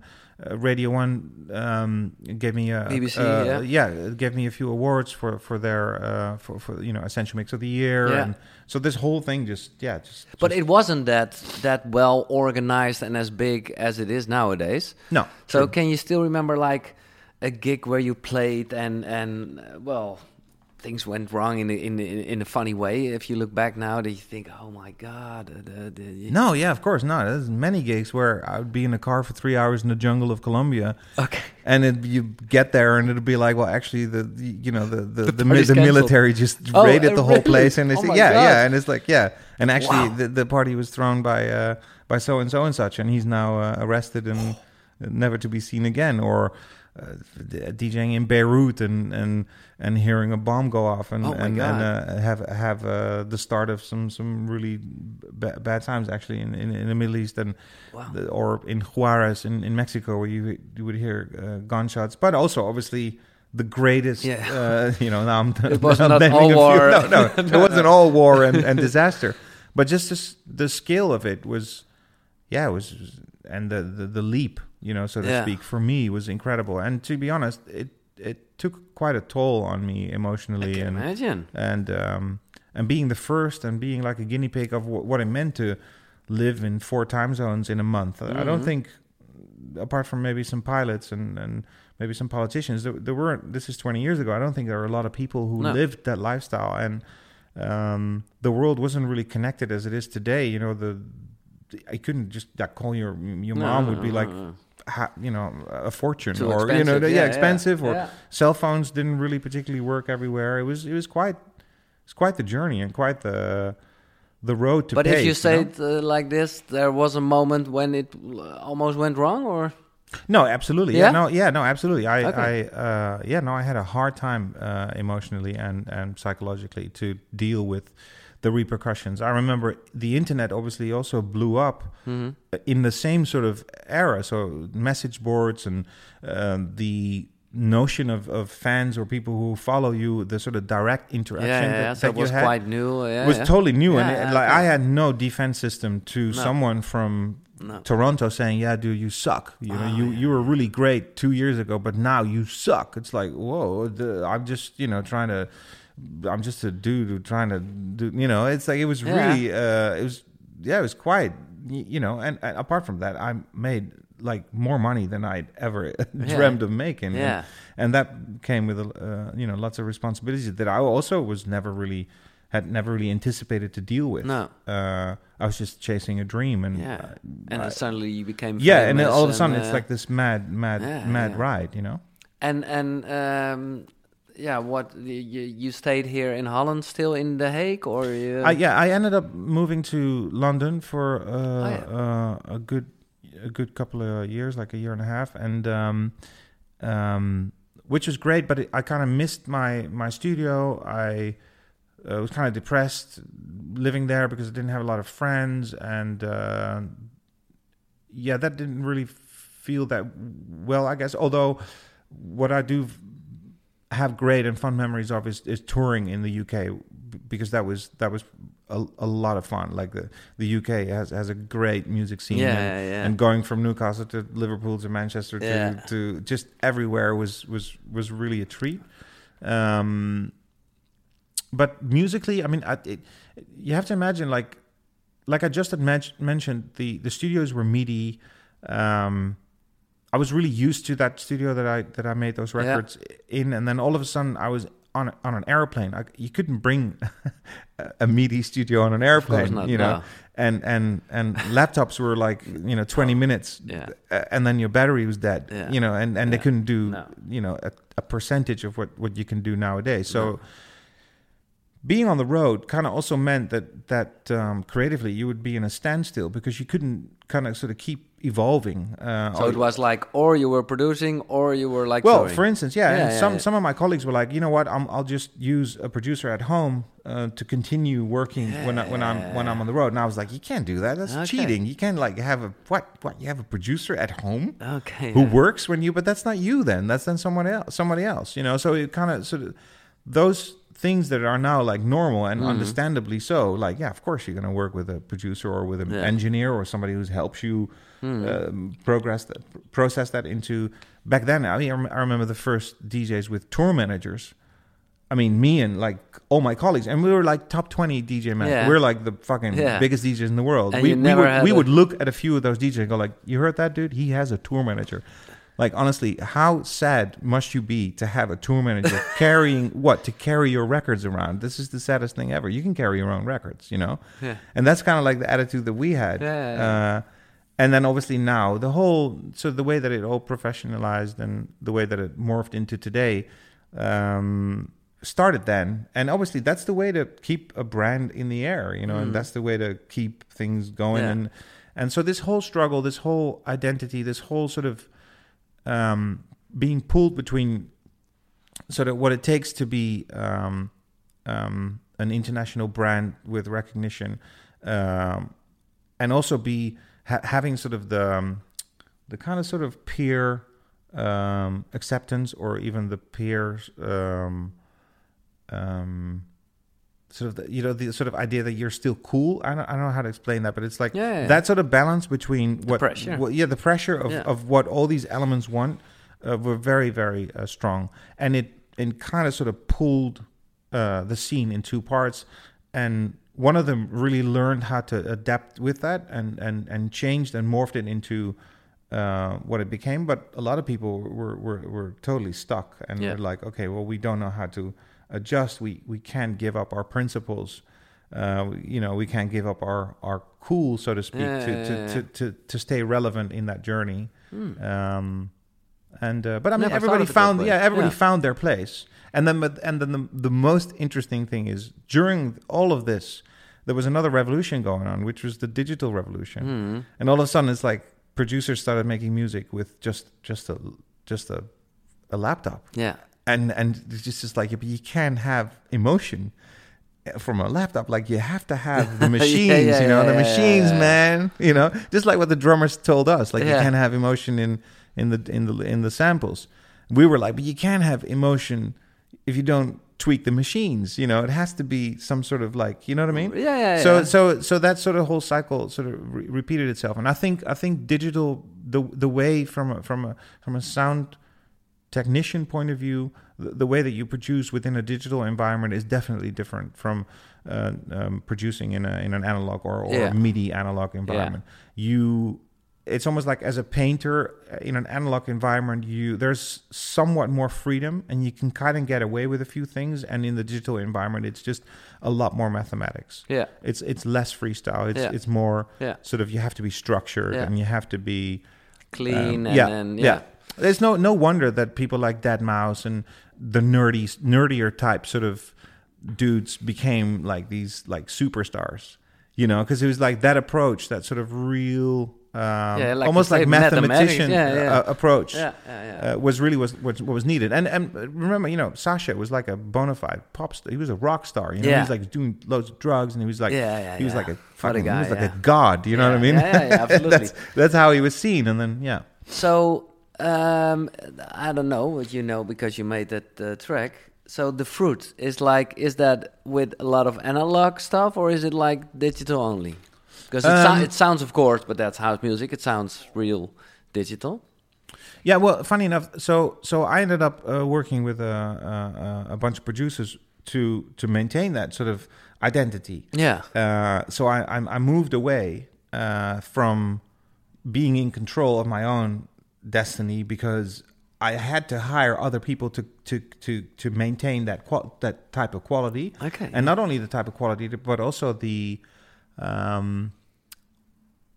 uh, radio one um gave me a BBC, uh, yeah. it gave me a few awards for for their uh for, for you know essential mix of the year Yeah. and so this whole thing just yeah just, but just- it wasn't that that well organized and as big as it is nowadays no so true. can you still remember like a gig where you played and and uh, well things went wrong in a, in in a funny way. If you look back now do you think oh my god uh, the, the, no yeah of course not. There's many gigs where i would be in a car for three hours in the jungle of colombia. Okay. And it, you get there and it'll be like well actually the, you know the the, the, The mi- the military just Oh, raided uh, the whole really? place and it's Oh my yeah God. yeah and it's like yeah. And actually Wow. the, the party was thrown by uh by so and so and such and he's now uh, arrested and never to be seen again or uh, DJing in Beirut and, and and hearing a bomb go off and Oh and, and uh, have have uh, the start of some some really ba- bad times actually in, in, in the Middle East and Wow. the- or in Juarez in, in Mexico where you you would hear uh, gunshots, but also obviously the greatest. Yeah. Uh, *laughs* you know, now I'm, It *laughs* was not all few- war. *laughs* No, no, it wasn't all war and, and disaster, but just this, the scale of it was, yeah, it was, and the the, the leap, you know, so to Yeah. speak, for me was incredible. And to be honest, it it took quite a toll on me emotionally can and imagine and um, and being the first and being like a guinea pig of wh- what it meant to live in four time zones in a month. I don't Mhm. think, apart from maybe some pilots and and maybe some politicians, there, there weren't. This is twenty years ago. I don't think there were a lot of people who No. lived that lifestyle, and um, the world wasn't really connected as it is today. You know the. I couldn't just like, call your your mom no, would be like you know a fortune. Too or you know yeah, yeah, yeah, expensive or yeah. cell phones didn't really particularly work everywhere. It was it was quite it's quite the journey and quite the the road to. but if you pace, say know? it uh, like this, there was a moment when it almost went wrong, or No, absolutely. Yeah? Yeah, no, yeah, no, absolutely. I, Okay. I, uh, yeah, no, I had a hard time uh, emotionally and and psychologically to deal with the repercussions. I remember the internet obviously also blew up Mhm. in the same sort of era. So message boards and um, the notion of, of fans or people who follow you, the sort of direct yeah, interaction yeah, that, so that it was quite new. Yeah, was yeah. totally new, and Yeah, it, yeah, like I had no defense system to someone from No. Toronto saying, "Yeah, dude, you suck. You know, Oh, you yeah. you were really great two years ago, but now you suck." It's like, whoa, the, I'm just you know trying to, I'm just a dude who trying to do, you know, it's like it was Yeah. really, uh, it was, yeah, it was quite, y- you know, and, and apart from that, I made like more money than I'd ever *laughs* dreamed of making. Yeah. And, and that came with, uh, you know, lots of responsibilities that I also was never really, had never really anticipated to deal with. No. Uh, I was just chasing a dream and, Yeah, uh, and I- suddenly you became yeah, and all of a sudden and, it's uh, like this mad, mad, yeah, mad yeah. ride, you know? and and um, yeah, what you, you stayed here in Holland, still in The Hague, or you, I, yeah, I ended up moving to London for uh, Oh, yeah. uh, a good, a good couple of years, like a year and a half, and um, um, which was great. But it, I kind of missed my my studio. I uh, was kind of depressed living there because I didn't have a lot of friends, and uh, yeah, that didn't really feel that well, I guess. Although what I do have great and fun memories of is, is touring in the UK because that was that was a, a lot of fun. Like the the UK has has a great music scene. Yeah, and, yeah. and going from Newcastle to Liverpool to Manchester Yeah. to, to just everywhere was was was really a treat. Um, but musically, I mean, I, it, you have to imagine like like I just had mentioned, the the studios were meaty. Um, I was really used to that studio that I that I made those Yeah. records in, and then all of a sudden I was on a, on an airplane. I, you couldn't bring *laughs* a- MIDI studio on an airplane, not, you know. no. And and and laptops were like you know twenty minutes, Yeah. uh, and then your battery was dead, Yeah. you know, and and they couldn't do No. you know a, a percentage of what what you can do nowadays. So being on the road kind of also meant that that um, creatively you would be in a standstill because you couldn't kind of sort of keep evolving. Uh, so it was like, or you were producing, or you were like, well, touring. for instance, yeah, Yeah, and yeah, some yeah. some of my colleagues were like, you know what, I'm, I'll just use a producer at home uh, to continue working when I, when I'm when I'm on the road. And I was like, you can't do that. That's Okay. cheating. You can't like have a what what you have a producer at home okay, who works when you, but that's not you. Then that's then someone else. Somebody else. You know. So it kind of sort of those things that are now like normal Mm-hmm. and understandably so. Like, yeah, of course you're going to work with a producer or with an engineer or somebody who helps you um, progress that, process that into. Back then, I mean, I remember the first DJs with tour managers. I mean, me and like all my colleagues, and we were like top twenty DJ men. Yeah. We're like the fucking Yeah. biggest DJs in the world. And we we would we would look at a few of those DJs and go like, "You heard that dude? He has a tour manager." Like honestly, how sad must you be to have a tour manager *laughs* carrying what to carry your records around? This is the saddest thing ever. You can carry your own records, you know, Yeah. and that's kind of like the attitude that we had. Yeah, yeah, Uh, and then obviously now the whole so the way that it all professionalized and the way that it morphed into today um, started then, and obviously that's the way to keep a brand in the air, you know, and that's the way to keep things going. Mm. Yeah. And and so this whole struggle, this whole identity, this whole sort of um, being pulled between sort of what it takes to be um, um, an international brand with recognition, um, and also be ha- having sort of the um, the kind of sort of peer um, acceptance or even the peer um, um, sort of the, you know the sort of idea that you're still cool. I don't, I don't know how to explain that, but it's like Yeah, yeah, that sort of balance between what, pressure. what yeah the pressure of, Yeah. of what all these elements want uh, were very very uh, strong, and it and kind of sort of pulled uh, the scene in two parts, and one of them really learned how to adapt with that and and and changed and morphed it into uh, what it became. But a lot of people were were, were totally stuck and Yeah. were like, okay, well, we don't know how to adjust. We we can't give up our principles. Uh, we- you know, we can't give up our our cool, so to speak, Yeah, to, yeah, to, to, to to stay relevant in that journey. Hmm. Um, And uh, but I mean, Never everybody thought of it that found yeah, everybody found their place. And then but and then the the most interesting thing is during all of this, there was another revolution going on, which was the digital revolution. Hmm. And all of a sudden, it's like producers started making music with just just a just a a laptop Yeah. and and it's just just like you can't have emotion from a laptop like you have to have the *laughs* machines yeah, you know yeah, the yeah, machines yeah. man you know just like what the drummers told us like you can't have emotion in in the in the in the samples we were like but you can't have emotion if you don't tweak the machines you know it has to be some sort of like you know what i mean Yeah, yeah, so yeah. so so that sort of whole cycle sort of re- repeated itself and i think i think digital the the way from a from a from a sound technician point of view, the, the way that you produce within a digital environment is definitely different from uh, um, producing in a in an analog or, or Yeah. MIDI analog environment. You, it's almost like as a painter uh, in an analog environment, you there's somewhat more freedom and you can kind of get away with a few things. And in the digital environment, it's just a lot more mathematics. Yeah. It's it's less freestyle. It's Yeah. it's more Yeah. sort of you have to be structured Yeah. and you have to be Clean um, and, yeah, and yeah. There's no no wonder that people like Deadmau5 and the nerdy nerdier type sort of dudes became like these like superstars. You know, because it was like that approach, that sort of real, um, Yeah, like almost like mathematician yeah, yeah. Uh, approach. Uh, was really was, was what was needed, and and remember, you know, Sasha was like a bona fide pop star. He was a rock star. You know, Yeah. he was like doing loads of drugs, and he was like, Yeah, he was like a fucking, guy, he was like a god. You know what I mean? yeah, yeah, *laughs* absolutely. that's that's how he was seen, and then yeah. So um, I don't know what you know because you made that uh, track. So the fruit is like is that with a lot of analog stuff or is it like digital only? Because it, Um, it sounds, of course, but that's house music. It sounds real digital. Yeah, well, funny enough, so so I ended up uh, working with a, a, a bunch of producers to to maintain that sort of identity. Yeah. Uh, so I, I I moved away uh, from being in control of my own destiny because I had to hire other people to to to to maintain that qual- that type of quality. Okay. and not only the type of quality, but also the um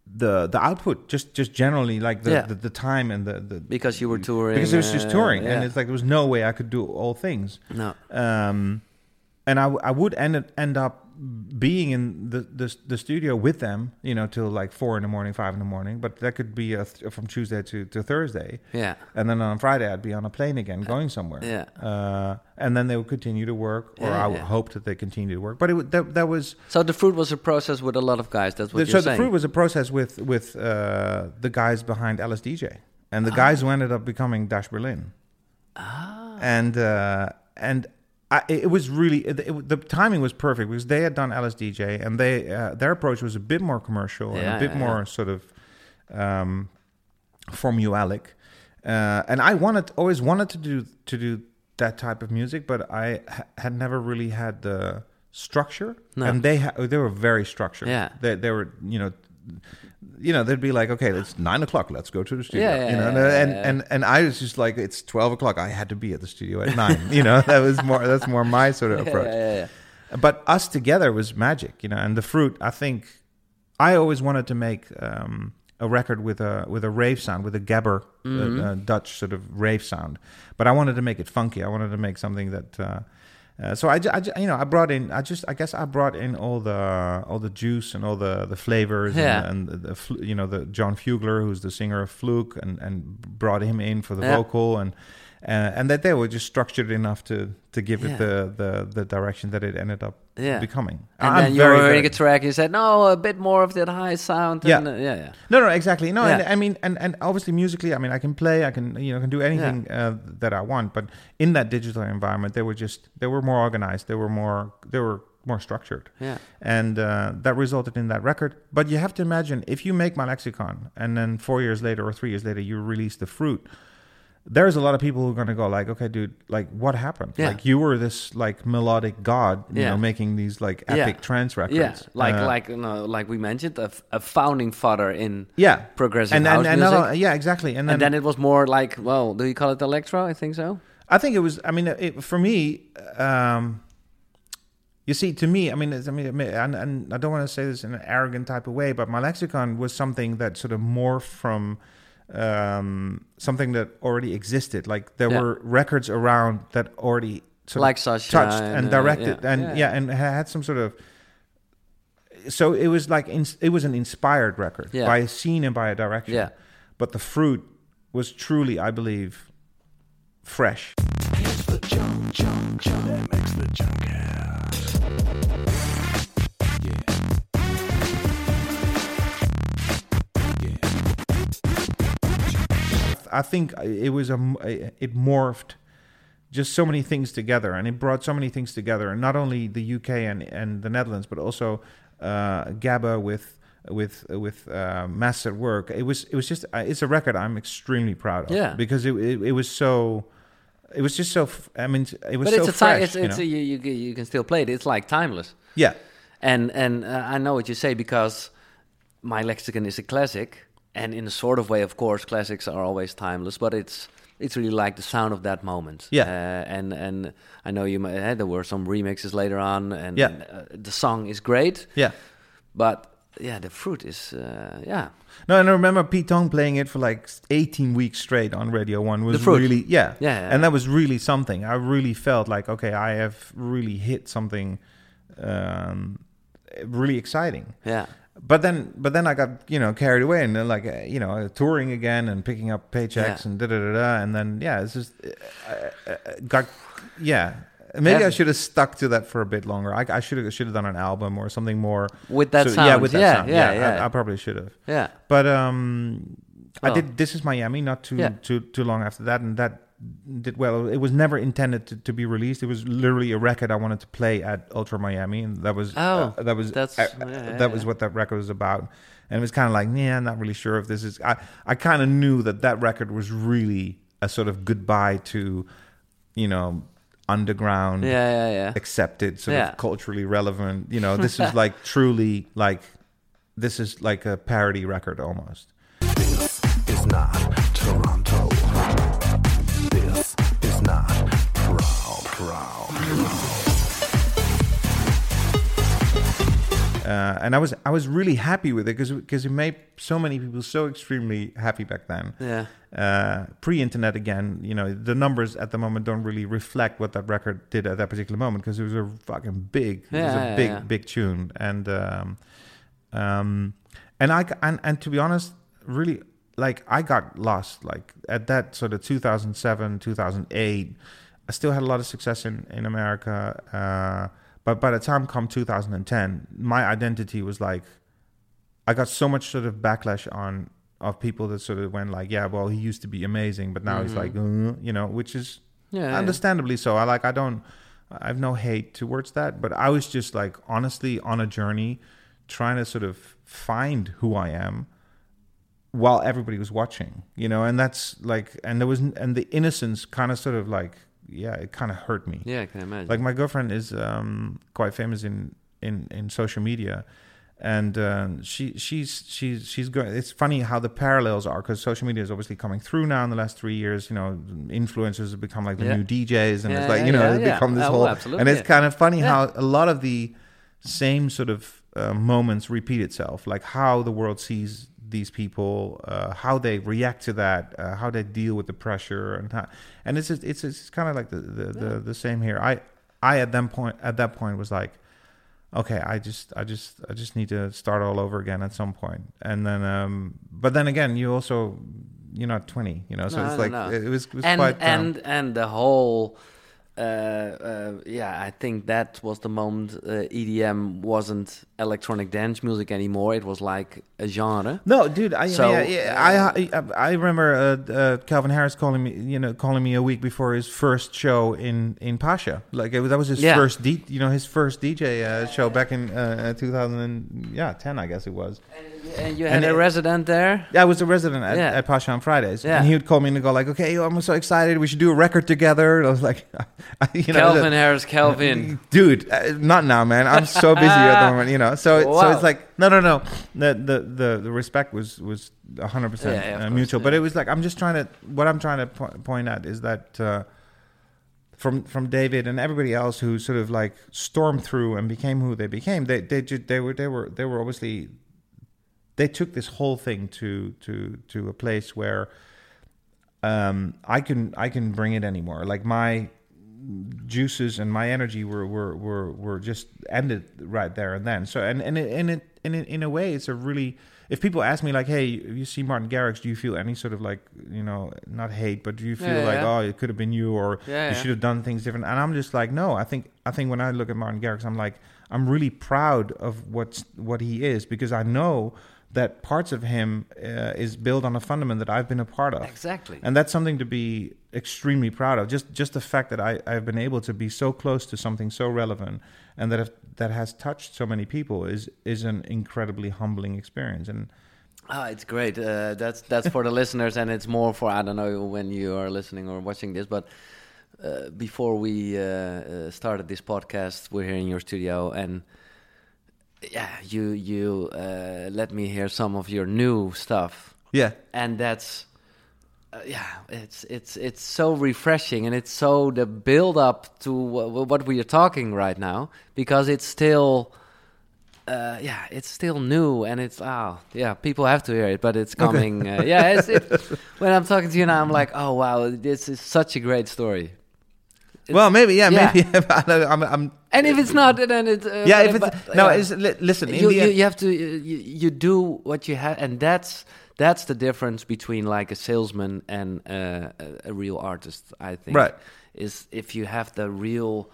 the the output just just generally like the Yeah. the, the time and the, the Because you were touring. because it was just uh, touring and it's like there was no way I could do all things no. um, and I, w- I would end end up being in the, the the studio with them, you know, till like four in the morning, five in the morning. But that could be a th- from Tuesday to, to Thursday, Yeah. and then on Friday I'd be on a plane again, going somewhere. Yeah. Uh, and then they would continue to work, or Yeah, I would yeah. hope that they continue to work. But it that that was So the fruit was a process with a lot of guys. That's what the, so saying. the fruit was a process with with uh, the guys behind Alice LSDJ and the Ah. guys who ended up becoming Dash Berlin. Ah. And uh, and I, it was really it, it, the timing was perfect because they had done Alice Deejay and they uh, their approach was a bit more commercial and a bit yeah, more yeah. sort of um, formulaic. Uh, and I wanted always wanted to do to do that type of music, but I ha- had never really had the structure. No. And they ha- they were very structured. Yeah. they they were you know. You know, they'd be like, "Okay, it's nine o'clock. Let's go to the studio." Yeah, yeah, you know, yeah, and, yeah, yeah. and and I was just like, "It's twelve o'clock. I had to be at the studio at nine. You know, that was more. That's more my sort of *laughs* approach. But us together was magic, you know. And the fruit, I think, I always wanted to make um, a record with a with a rave sound, with a gabber, Mm-hmm. uh, uh, Dutch sort of rave sound. But I wanted to make it funky. I wanted to make something that. Uh, uh, so I, I you know, I brought in. I just, I guess, I brought in all the all the juice and all the the flavors Yeah. and, and the, the you know the Jon Fugler, who's the singer of Fluke, and and brought him in for the Yeah. vocal and. Uh, and that they were just structured enough to to give Yeah. it the, the the direction that it ended up Yeah. becoming. And I'm then you very, were hearing very- a track. You said no, a bit more of that high sound. Yeah. and, uh, yeah, yeah. No, no, exactly. No, and I mean, and, and obviously musically, I mean, I can play, I can, you know, can do anything uh, that I want. But in that digital environment, they were just, they were more organized. They were more, they were more structured, Yeah. and uh, that resulted in that record. But you have to imagine if you make my lexicon, and then four years later or three years later, you release the fruit. There's a lot of people who are going to go like, okay, dude, like what happened? Yeah. Like you were this like melodic god, you Yeah. know, making these like Yeah. epic trance records. Yeah, like Uh, like you know, like we mentioned, a, f- a founding father in yeah, progressive and house and, and music. not only- yeah, exactly. And then, and then it was more like, well, do you call it electro? I think so. I think it was. I mean, it, for me, um, you see, to me, I mean, it's- I mean, and, and I don't want to say this in an arrogant type of way, but my lexicon was something that sort of morphed from um, something that already existed. Like there Yeah. were records around that already sort Like of touched and uh, directed, yeah. and Yeah. yeah. and had some sort of. So it was like ins- it was an inspired record Yeah. by a scene and by a direction. Yeah. But the fruit was truly, I believe, fresh. I think it was a it morphed just so many things together, and it brought so many things together, and not only the UK and, and the Netherlands, but also uh, gabber with with with uh, Masters at Work. It was it was just uh, it's a record I'm extremely proud of. Yeah. because it, it it was so it was just so f- I mean it was But so it's a fresh. time. It's, you it's a, you, you you can still play it. It's like timeless. yeah And and uh, I know what you say because my lexicon is a classic, and in a sort of way, of course, classics are always timeless. But it's it's really like the sound of that moment. Yeah. Uh, and and I know you. might- eh, there were some remixes later on, and Yeah. uh, the song is great. yeah. But yeah, the fruit is uh, yeah. No, and I remember Pete Tong playing it for like 18 weeks straight on Radio One. Was The Fruit. really yeah. Yeah, yeah, and that was really something. I really felt like okay, I have really hit something um, really exciting. Yeah. But then, but then I got you know carried away and then like you know touring again and picking up paychecks Yeah. and da da da da and then yeah, it's just uh, uh, got yeah. Maybe I should have stuck to that for a bit longer. I, I should have should have done an album or something more With that so- sound. Yeah, with that yeah, sound. Yeah, I- yeah. I, probably should have. yeah. But um, I did. This is Miami. Not too Yeah. too too long after that, and that did well. It was never intended to, to be released. It was literally a record I wanted to play at Ultra Miami, and that was Oh, uh, that was that's- uh, yeah, yeah, that was what that record was about. And it was kind of like, yeah, I'm not really sure if this is. I I kind of knew that that record was really a sort of goodbye to, you know, underground Yeah, yeah, yeah. accepted, sort Yeah. of culturally relevant. You know, this is *laughs* like truly like this is like a parody record almost. is not Toronto. Uh, and I was I was really happy with it because because it made so many people so extremely happy back then. Yeah. Uh, pre-internet again, you know, the numbers at the moment don't really reflect what that record did at that particular moment because it was a fucking big, it was Yeah, a yeah, big, yeah. big tune, and um, um, and I and, and to be honest, really, like I got lost, like at that sort of 2007, 2008. I still had a lot of success in in America, uh, but by the time come 2010, my identity was like I got so much sort of backlash on of people that sort of went like, yeah, well, he used to be amazing, but now he's like, uh, you know, which is Mm-hmm. Yeah, yeah. understandably so. I like, I don't, I have no hate towards that, but I was just like, honestly, on a journey, trying to sort of find who I am while everybody was watching, you know, and that's like, and there was, and the innocence kind of sort of like, yeah, it kind of hurt me. Yeah, I can imagine. Like my girlfriend is um, quite famous in, in, in social media, and uh, she she's she's she's going. It's funny how the parallels are because social media is obviously coming through now in the last three years. You know, influencers have become like the Yeah. new DJs, and Yeah, it's like you know, yeah, yeah. become this Oh, whole. absolutely, and it's kind of funny how a lot of the same sort of uh, moments repeat itself, like how the world sees these people, uh, how they react to that, uh, how they deal with the pressure, and how, and it's just, it's it's kind of like the the, the the same here. I I at that point at that point was like, okay, I just I just I just need to start all over again at some point, and then um, but then again, you also you're not 20, you know, so No, it's like it was, it was and quite um, and and the whole uh, uh, yeah i think that was the moment uh, edm wasn't electronic dance music anymore it was like a genre No, dude. I So, yeah, yeah, I, I I remember uh, uh, Calvin Harris calling me, you know, calling me a week before his first show in in Pacha. Like it was, that was his Yeah. first, D, you know, his first DJ uh, show back in uh, 2000 and yeah, 10, I guess it was. and you had And a it- resident there? Yeah, I was a resident at, Yeah. at Pacha on Fridays, Yeah. and he would call me and go like, "Okay, I'm so excited. We should do a record together." And I was like, *laughs* you know, calvin the- harris Kelvin, *laughs* dude uh, not now man. I'm so busy at the *laughs* moment you know. So it- so it's like no no no. The the the, the respect was was 100% Yeah, of uh, course, mutual. But it was like i'm just trying to what i'm trying to po- point at is that uh from from David and everybody else who sort of like stormed through and became who they became, they they they were they were they were obviously they took this whole thing to to to a place where um, I can I can bring it anymore. Like my juices and my energy were were were, were just ended right there and then. So and and it, and it and it, in a way, it's a really if people ask me like, hey, if you see Martin Garrix, do you feel any sort of like you know not hate, but do you feel Yeah, like yeah. oh it could have been you or Yeah, you should have done things different? And I'm just like, no, I think I think when I look at Martin Garrix, I'm like I'm really proud of what's what he is because I know that parts of him uh, is built on a fundament that I've been a part of Exactly. and that's something to be extremely proud of. Just just the fact that I I've been able to be so close to something so relevant and that have, that has touched so many people is is an incredibly humbling experience. And Ah, it's great. Uh, that's that's for the *laughs* listeners, and it's more for I don't know when you are listening or watching this, but uh, before we uh, uh, started this podcast, we're here in your studio, and yeah, you you uh, let me hear some of your new stuff, yeah, and that's uh, yeah, it's it's it's so refreshing, and it's so the build up to w- what we are talking right now because it's still. Uh, yeah, it's still new, and it's oh yeah, people have to hear it, but it's coming. Uh, yeah, it's, it, when I'm talking to you now, I'm like, oh wow, this is such a great story. Well, maybe yeah, yeah. *laughs* maybe I'm, I'm And if it's not, then it's uh, yeah. If but- it's no, yeah. it's, listen. you, you, you have to you, you do what you have, and that's that's the difference between like a salesman and uh, a, a real artist. I think Right. is if you have the real.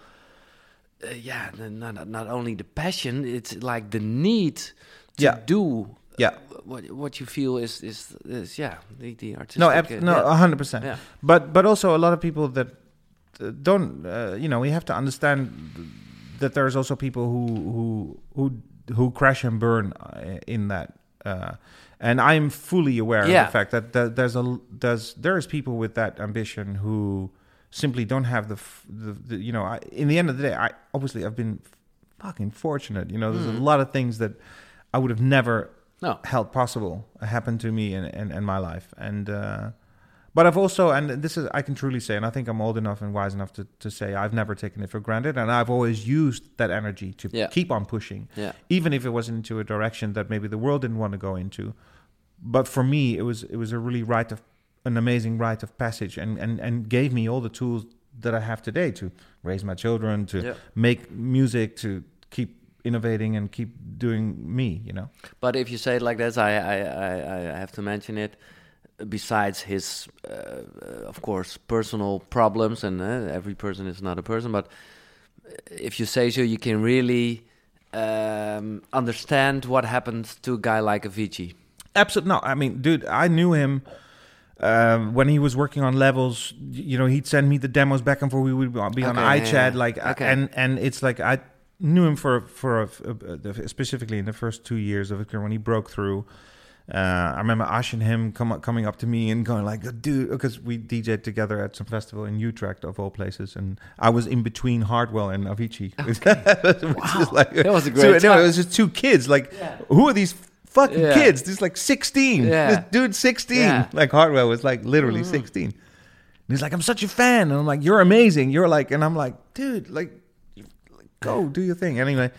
Uh, yeah, not not only the passion, it's like the need to Yeah. do yeah. what what you feel is is, is yeah the, the artistic. No, ab- uh, no, yeah. a hundred percent. Yeah. But but also a lot of people that don't. Uh, you know, we have to understand that there's also people who who who who crash and burn uh, in that. Uh, and I'm fully aware Yeah. of the fact that, that there's a there's there's people with that ambition who simply don't have the, f- the, the you know I, in the end of the day I obviously I've been fucking fortunate you know there's a lot of things that I would have never No. held possible happened to me in, in, in my life and uh, but I've also and this is I can truly say and I think I'm old enough and wise enough to, to say I've never taken it for granted and I've always used that energy to Yeah. keep on pushing Yeah. even if it wasn't into a direction that maybe the world didn't want to go into but for me it was it was a really rite of an amazing rite of passage and and, and gave me all the tools that I have today to raise my children to Yeah. make music to keep innovating and keep doing me you know But if you say it like this, I I, I, I have to mention it. Besides his, uh, of course, personal problems, and uh, every person is not a person, but if you say so, you can really um, understand what happened to a guy like Avicii. Absolutely no. I mean, dude, I knew him um, when he was working on levels. You know, he'd send me the demos back and forth. We would be on Okay, iChat, yeah. like, uh, Okay. and and it's like I knew him for for a, a- specifically in the first two years of his career when he broke through. Uh, I remember Ash and him come, coming up to me and going like, "Dude," because we DJed together at some festival in Utrecht of all places, and I was in between Hardwell and Avicii. *laughs* wow, That was a so, great no, time. it was just two kids. Like, who are these fucking Yeah. kids? This is like sixteen. Yeah. This dude's sixteen. Yeah. Mm. Like Hardwell was like literally sixteen. And he's like, "I'm such a fan," and I'm like, "You're amazing." You're like, and I'm like, "Dude, like, go do your thing." Anyway.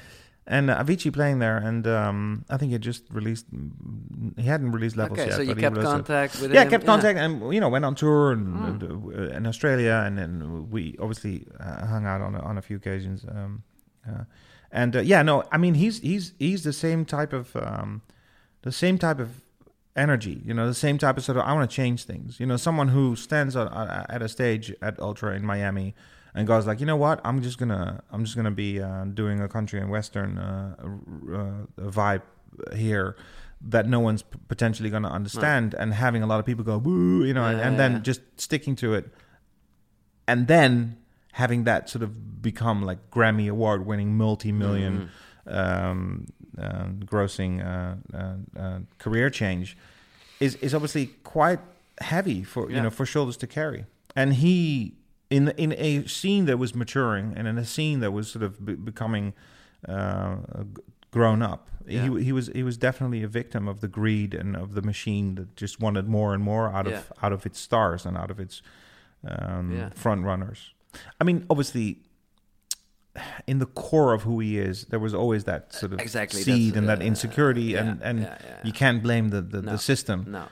And uh, Avicii playing there, and um, I think he just released. He hadn't released levels Okay, yet. so you but he kept it. contact with Yeah, him. kept contact, and you know, went on tour and, Mm. uh, in Australia, and then we obviously uh, hung out on a, on a few occasions. Um, uh, and uh, yeah, no, I mean, he's he's he's the same type of um, the same type of energy. You know, the same type of sort of I want to change things. You know, someone who stands on, at a stage at Ultra in Miami and goes like, you know what, I'm just gonna I'm just gonna be uh, doing a country and western uh, uh, vibe here that no one's p- potentially going to understand and having a lot of people go woo you know and, Yeah, then yeah. just sticking to it. And then having that sort of become like grammy award winning multi-million um, uh, grossing uh, uh, uh, career change is is obviously quite heavy for you know for shoulders to carry. And he in in a scene that was maturing and in a scene that was sort of be- becoming uh, grown up. Yeah. He he was he was definitely a victim of the greed and of the machine that just wanted more and more out Yeah. of out of its stars and out of its um, Yeah. front runners. I mean, obviously, in the core of who he is, there was always that sort of Exactly, seed and that uh, insecurity, yeah, and and you can't blame the the, No, the system. No.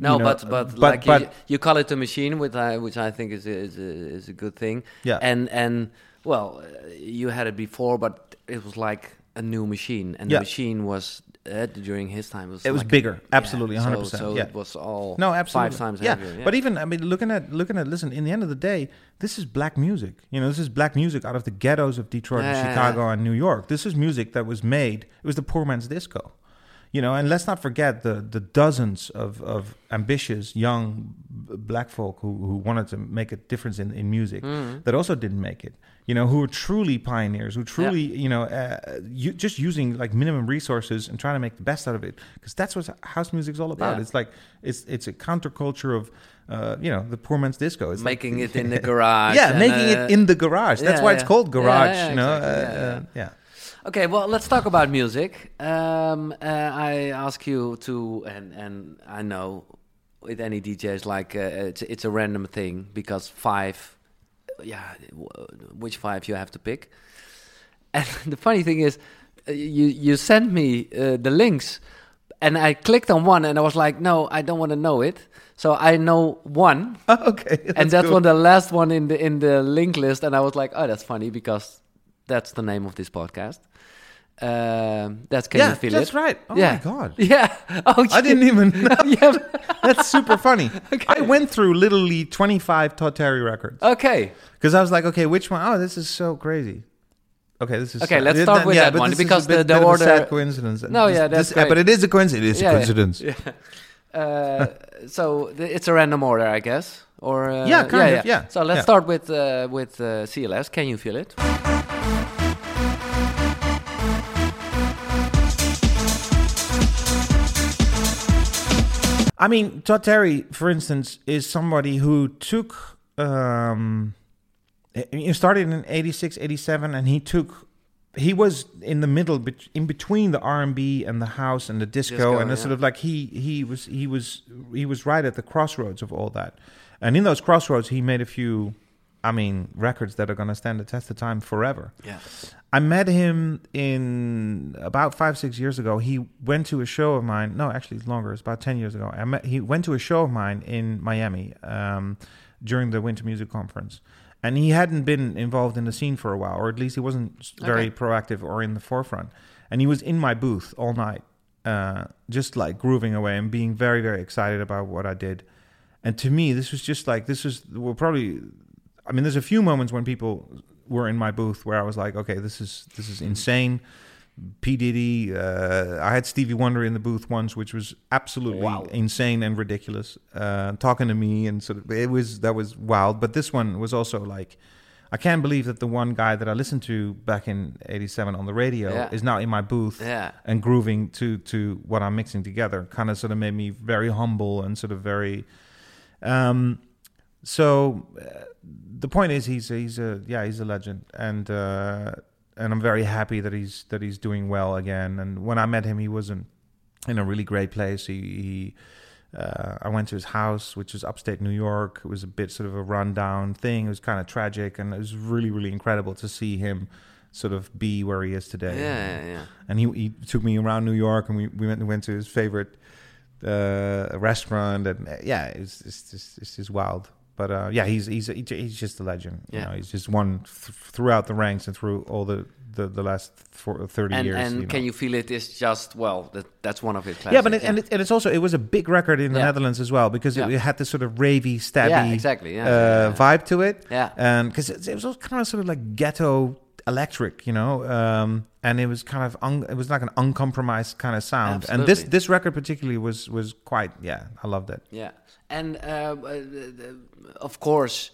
No, You know, but, but but- like but- you, you call it a machine, which I which I think is a, is a, is a good thing. Yeah. And and well, uh, you had it before, but it was like a new machine, and Yeah. the machine was uh, during his time was It was like- bigger, yeah, absolutely, so- 100%, So, yeah. it was all No, absolutely. five times yeah. heavier. But even I mean, looking at looking at listen. In the end of the day, this is black music. You know, this is black music out of the ghettos of Detroit and Yeah, yeah, Chicago and New York. This is music that was made. It was the poor man's disco. You know, and let's not forget the the dozens of, of ambitious young black folk who, who wanted to make a difference in, in music Mm. that also didn't make it. You know, who were truly pioneers, who truly, you know, uh, you, just using like minimum resources and trying to make the best out of it, because that's what house music's all about. Yeah. It's like it's it's a counterculture of, uh, you know, the poor man's disco. It's like- making it *laughs* in the garage. yeah, making uh, it in the garage. That's yeah, why it's called garage. yeah, you know, exactly. uh, Yeah, uh, yeah. Okay, well, let's talk about music. Um, uh, I ask you to, and and I know with any DJs, like uh, it's it's a random thing because five, yeah, w- which five you have to pick. And *laughs* the funny thing is, uh, you you sent me uh, the links, and I clicked on one, and I was like, no, I don't want to know it. So I know one, *laughs* okay, and that's cool. one the last one in the in the link list and i was like oh that's funny because that's the name of this podcast um that's can yeah, you feel that's it right. Oh yeah my god. *laughs* yeah *laughs* oh I didn't even *laughs* know. yeah That's super funny. I went through literally 25 Todd Terry records okay because I was like, okay, which one? Oh, this is so crazy. Okay, this is Okay, sad. let's start with yeah, that one, because the- bit- the a order- sad coincidence. No, This- yeah, that's this- uh, but it is a coincidence. It is Yeah, a coincidence. yeah uh so it's a random order i guess or uh, Yeah, kind of, yeah, so let's yeah. start with uh, with uh, cls can you feel it I mean, Todd Terry, for instance, is somebody who took. Um, he started in 86, 87, and he took. He was in the middle, in between the R and B and the house and the disco, Disco, and it's yeah. sort of like he he was he was he was right at the crossroads of all that, and in those crossroads, he made a few, I mean, records that are going to stand the test of time forever. yeah I met him in about five, six years ago. He went to a show of mine. No, actually, it's longer. It's about ten years ago. I met. He went to a show of mine in Miami um, during the Winter Music Conference, and he hadn't been involved in the scene for a while, or at least he wasn't very Okay. proactive or in the forefront. And he was in my booth all night, uh, just like grooving away and being very, very excited about what I did. And to me, this was just like this was. Well, probably. I mean, there's a few moments when people were in my booth where I was like, okay, this is this is insane. P Diddy, uh, I had Stevie Wonder in the booth once, which was absolutely Wow. insane and ridiculous. Uh, talking to me and sort of it was that was wild. But this one was also like, I can't believe that the one guy that I listened to back in '87 on the radio Yeah. is now in my booth yeah and grooving to to what I'm mixing together. Kind of sort of made me very humble and sort of very. Um, so uh, the point is, he's he's a yeah he's a legend, and uh, and I'm very happy that he's that he's doing well again. And when I met him, he was in in a really great place. He. he uh, I went to his house, which is upstate New York. It was a bit sort of a rundown thing. It was kind of tragic, and it was really, really incredible to see him sort of be where he is yeah today yeah, yeah. and he, he took me around New York, and we, we went went to his favorite uh, restaurant, and uh, yeah, it's it's just it's just wild. But uh, yeah, he's he's he's just a legend. You Yeah. know, he's just one th- throughout the ranks and through all the the, the last four, thirty and years. and you know. can you feel it is just well that that's one of his classics yeah, but it, and it, and it's also it was a big record in the Yeah. Netherlands as well because it, it had this sort of ravey, stabby, Yeah, exactly, yeah, uh, yeah, yeah. vibe to it. Yeah. and because it, it was kind of sort of like ghetto electric, you know, um, and it was kind of un, it was like an uncompromised kind of sound. And this this record particularly was was quite yeah, I loved it. Yeah, and uh, uh, of course,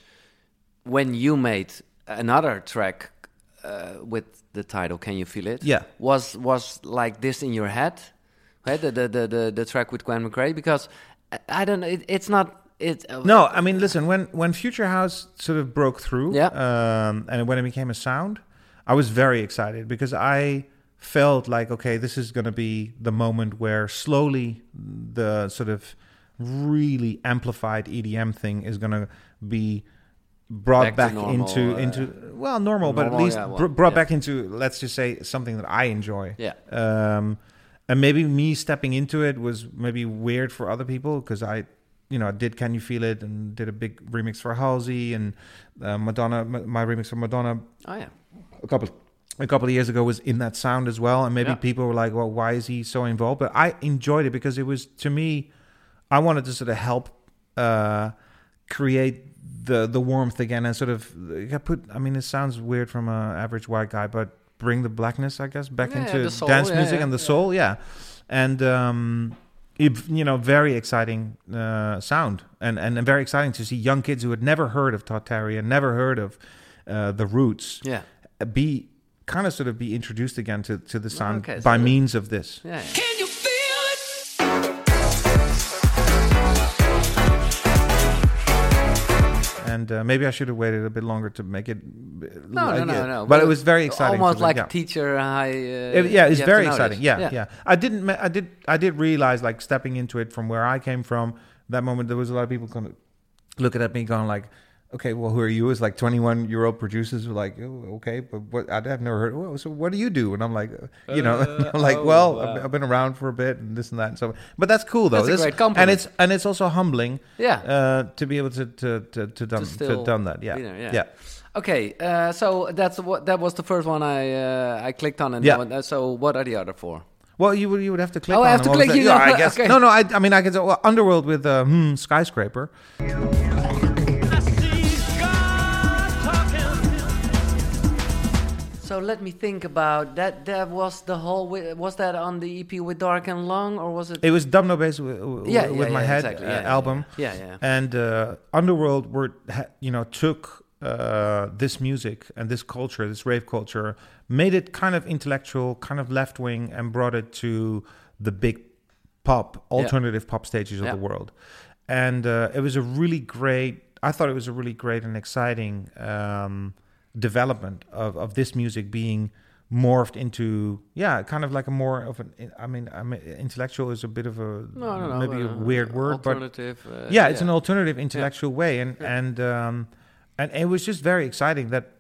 when you made another track uh, with the title "Can You Feel It," Yeah. was was like this in your head, right? The the the the, the track with Gwen McRae because I, I don't know, it, it's not it. Uh, No, I mean, listen, when when Future House sort of broke through, Yeah. um, and when it became a sound, I was very excited because I felt like, okay, this is going to be the moment where slowly the sort of really amplified EDM thing is going to be brought to back, normal, into uh, into well normal, but at least yeah, well, br- brought yeah. back into let's just say something that I enjoy. Yeah. Um, and maybe me stepping into it was maybe weird for other people because I, you know, I did "Can You Feel It" and did a big remix for Halsey and uh, Madonna. m- My remix for Madonna Oh yeah. A couple a couple of years ago was in that sound as well and maybe Yeah. people were like well why is he so involved? But i enjoyed it because it was to me i wanted to sort of help uh create the the warmth again and sort of put i mean it sounds weird from a average white guy but bring the blackness i guess back Yeah, into soul, dance yeah, music and the soul yeah. And um it, you know very exciting uh sound. And and very exciting to see young kids who had never heard of todd terry and never heard of uh, the roots. Yeah. Be kind of sort of be introduced again to, to the sound Okay, so by the- means of this. Yeah. yeah. Can you feel it? And uh, maybe I should have waited a bit longer to make it. No, no, no, no. But, it was very exciting. Almost to- like yeah. a teacher. High, uh, It- yeah, it's you have to very exciting. Yeah, yeah, I didn't. I did. I did realize, like stepping into it from where I came from. That moment, there was a lot of people kind of looking at me, going like, "Okay, well, who are you?" As like twenty-one year old producers were like, oh, "Okay, but what? I've never heard. Well, so what do you do?" And I'm like, uh, you know, *laughs* I'm like, oh, well, wow. I've, been around for a bit and this and that. And so, but that's cool though. That's a great compliment. and it's and it's also humbling. Yeah. uh, to be able to to to to done to, still done that. Yeah, be there, yeah. yeah. Okay, uh, so that's what that was the first one I uh, I clicked on, and Yeah. one- uh, so what are the other four? Well, you would you would have to click. Oh, I have to click, you Yeah, I *laughs* guess. okay. No, no. I, I mean, I could say well, Underworld with uh, hmm, skyscraper. So let me think about that. That was the whole. Was that on the EP with Dark and Long, or was it? It was Dubnobass with, with yeah, yeah, my yeah, head exactly. uh, yeah, yeah, album, Yeah, yeah. and uh, Underworld were you know took uh, this music and this culture, this rave culture, made it kind of intellectual, kind of left wing, and brought it to the big pop, alternative pop stages of the world. And uh, it was a really great. I thought it was a really great and exciting um, development of, of this music being morphed into yeah kind of like a more of an i mean i mean intellectual is a bit of a No, no, no. maybe a uh, weird word but uh, yeah, it's an alternative intellectual way, and and um, and it was just very exciting that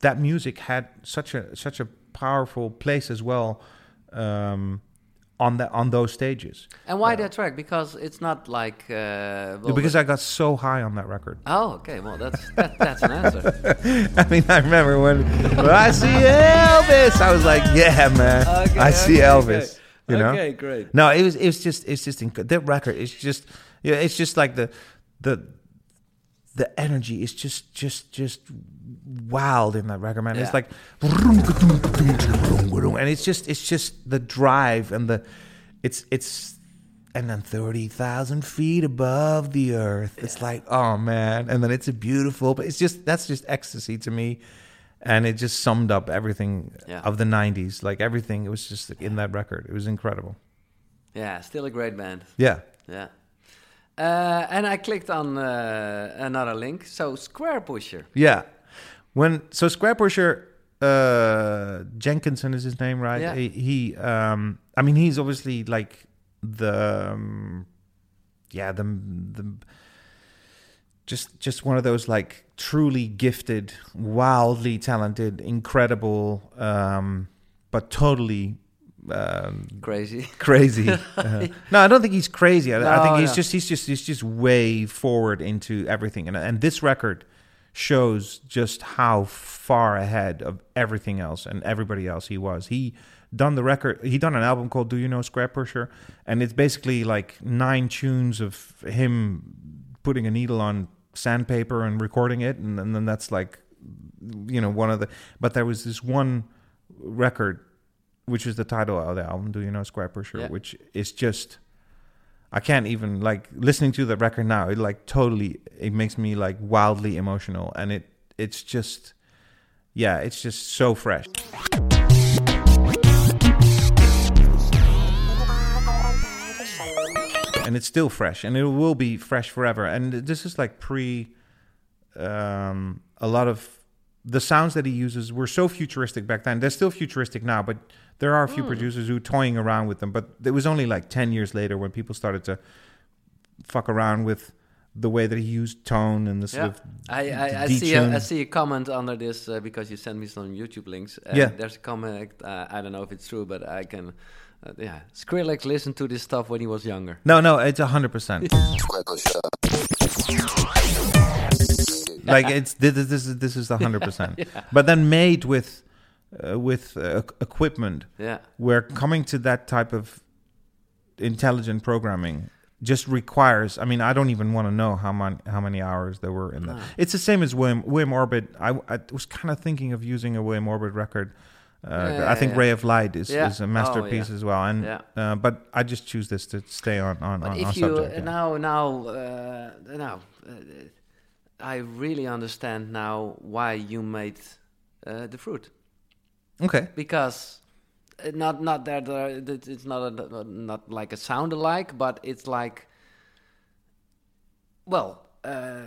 that music had such a such a powerful place as well um, on that on those stages. And why that track? Because it's not like. Uh, well, because I got so high on that record. Oh, okay. Well, that's that, that's an answer. *laughs* I mean, I remember when, when I see Elvis, I was like, yeah, man, Okay, I see Elvis. okay. You know? Okay, great. No, it was it's just it's just inc- that record. It's just yeah, it's just like the the the energy is just just just wild in that record, man. It's like and it's just it's just the drive and the it's it's and then thirty thousand feet above the earth. It's like oh man, and then it's a beautiful, but it's just that's just ecstasy to me. And it just summed up everything Yeah. of the '90s, like everything. It was just in that record. It was incredible. Yeah, still a great band. Yeah. Yeah. Uh, and I clicked on uh, another link. So Squarepusher. Yeah. When so Squarepusher uh Jenkinson is his name, right? Yeah. He, he um I mean he's obviously like the um, yeah, the the just just one of those like truly gifted, wildly talented, incredible um but totally um Crazy. *laughs* crazy. *laughs* Uh, no, I don't think he's crazy. I, I think he's no. just he's just he's just way forward into everything, and and this record shows just how far ahead of everything else and everybody else he was. He done the record. He done an album called "Do You Know Squarepusher," and it's basically like nine tunes of him putting a needle on sandpaper and recording it, and, and then that's like you know one of the. But there was this one record which is the title of the album, Do You Know Squarepusher, Yeah. which is just I can't even like listening to the record now, it like totally it makes me like wildly emotional and it it's just yeah, it's just so fresh. And it's still fresh and it will be fresh forever. And this is like pre um a lot of the sounds that he uses were so futuristic back then. They're still futuristic now, but there are a few producers who toying around with them. But it was only like ten years later when people started to fuck around with the way that he used tone and the sort Yeah. of I, I, I see a, I see a comment under this uh, because you sent me some YouTube links. Uh, Yeah. There's a comment, uh, I don't know if it's true, but I can. Uh, yeah, Skrillex listened to this stuff when he was younger. no, no, it's a hundred percent. *laughs* Like it's this, this this is this is hundred percent. *laughs* But then made with uh, with uh, equipment Yeah. where coming to that type of intelligent programming just requires i mean i don't even want to know how many how many hours there were in that it's the same as william william orbit i, I was kind of thinking of using a william orbit record uh, Yeah, i think yeah. ray of light is, Yeah. is a Oh, masterpiece yeah. as well and Yeah. uh, but i just choose this to stay on on, But on, if on you subject uh, now now uh, now, uh, I really understand now why you made uh, the fruit okay because uh, not not that uh, it's not a, not like a sound alike, but it's like well, uh,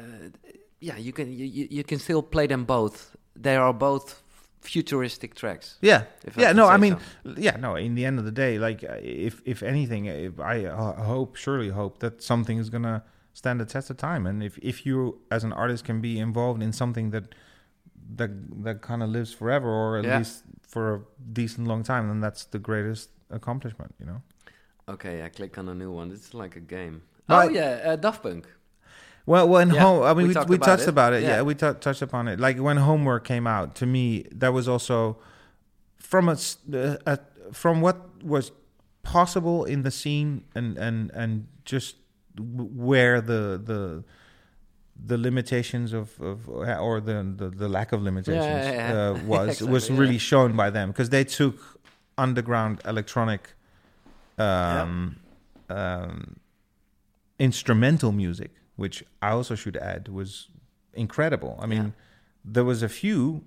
yeah, you can you, you can still play them both. They are both futuristic tracks. Yeah, If I yeah. No, I mean, so. yeah. No. In the end of the day, like, uh, if if anything, if I uh, hope, surely hope that something is gonna stand the test of time, and if if you as an artist can be involved in something that that that kind of lives forever, or at Yeah. least for a decent long time, then that's the greatest accomplishment. You know. Okay, I click on a new one. It's like a game. No, oh yeah, uh, Daft Punk. Well, when Yeah, home, I mean, we we, talked we about touched it. about it. Yeah, Yeah. we tou touched upon it. Like when homework came out, to me, that was also from a, a from what was possible in the scene, and and and just where the the the limitations of, of or the, the the lack of limitations Yeah, yeah, yeah. Uh, *laughs* was Exactly, was really shown by them because they took underground electronic um, um, instrumental music, which I also should add was incredible. I mean, there was a few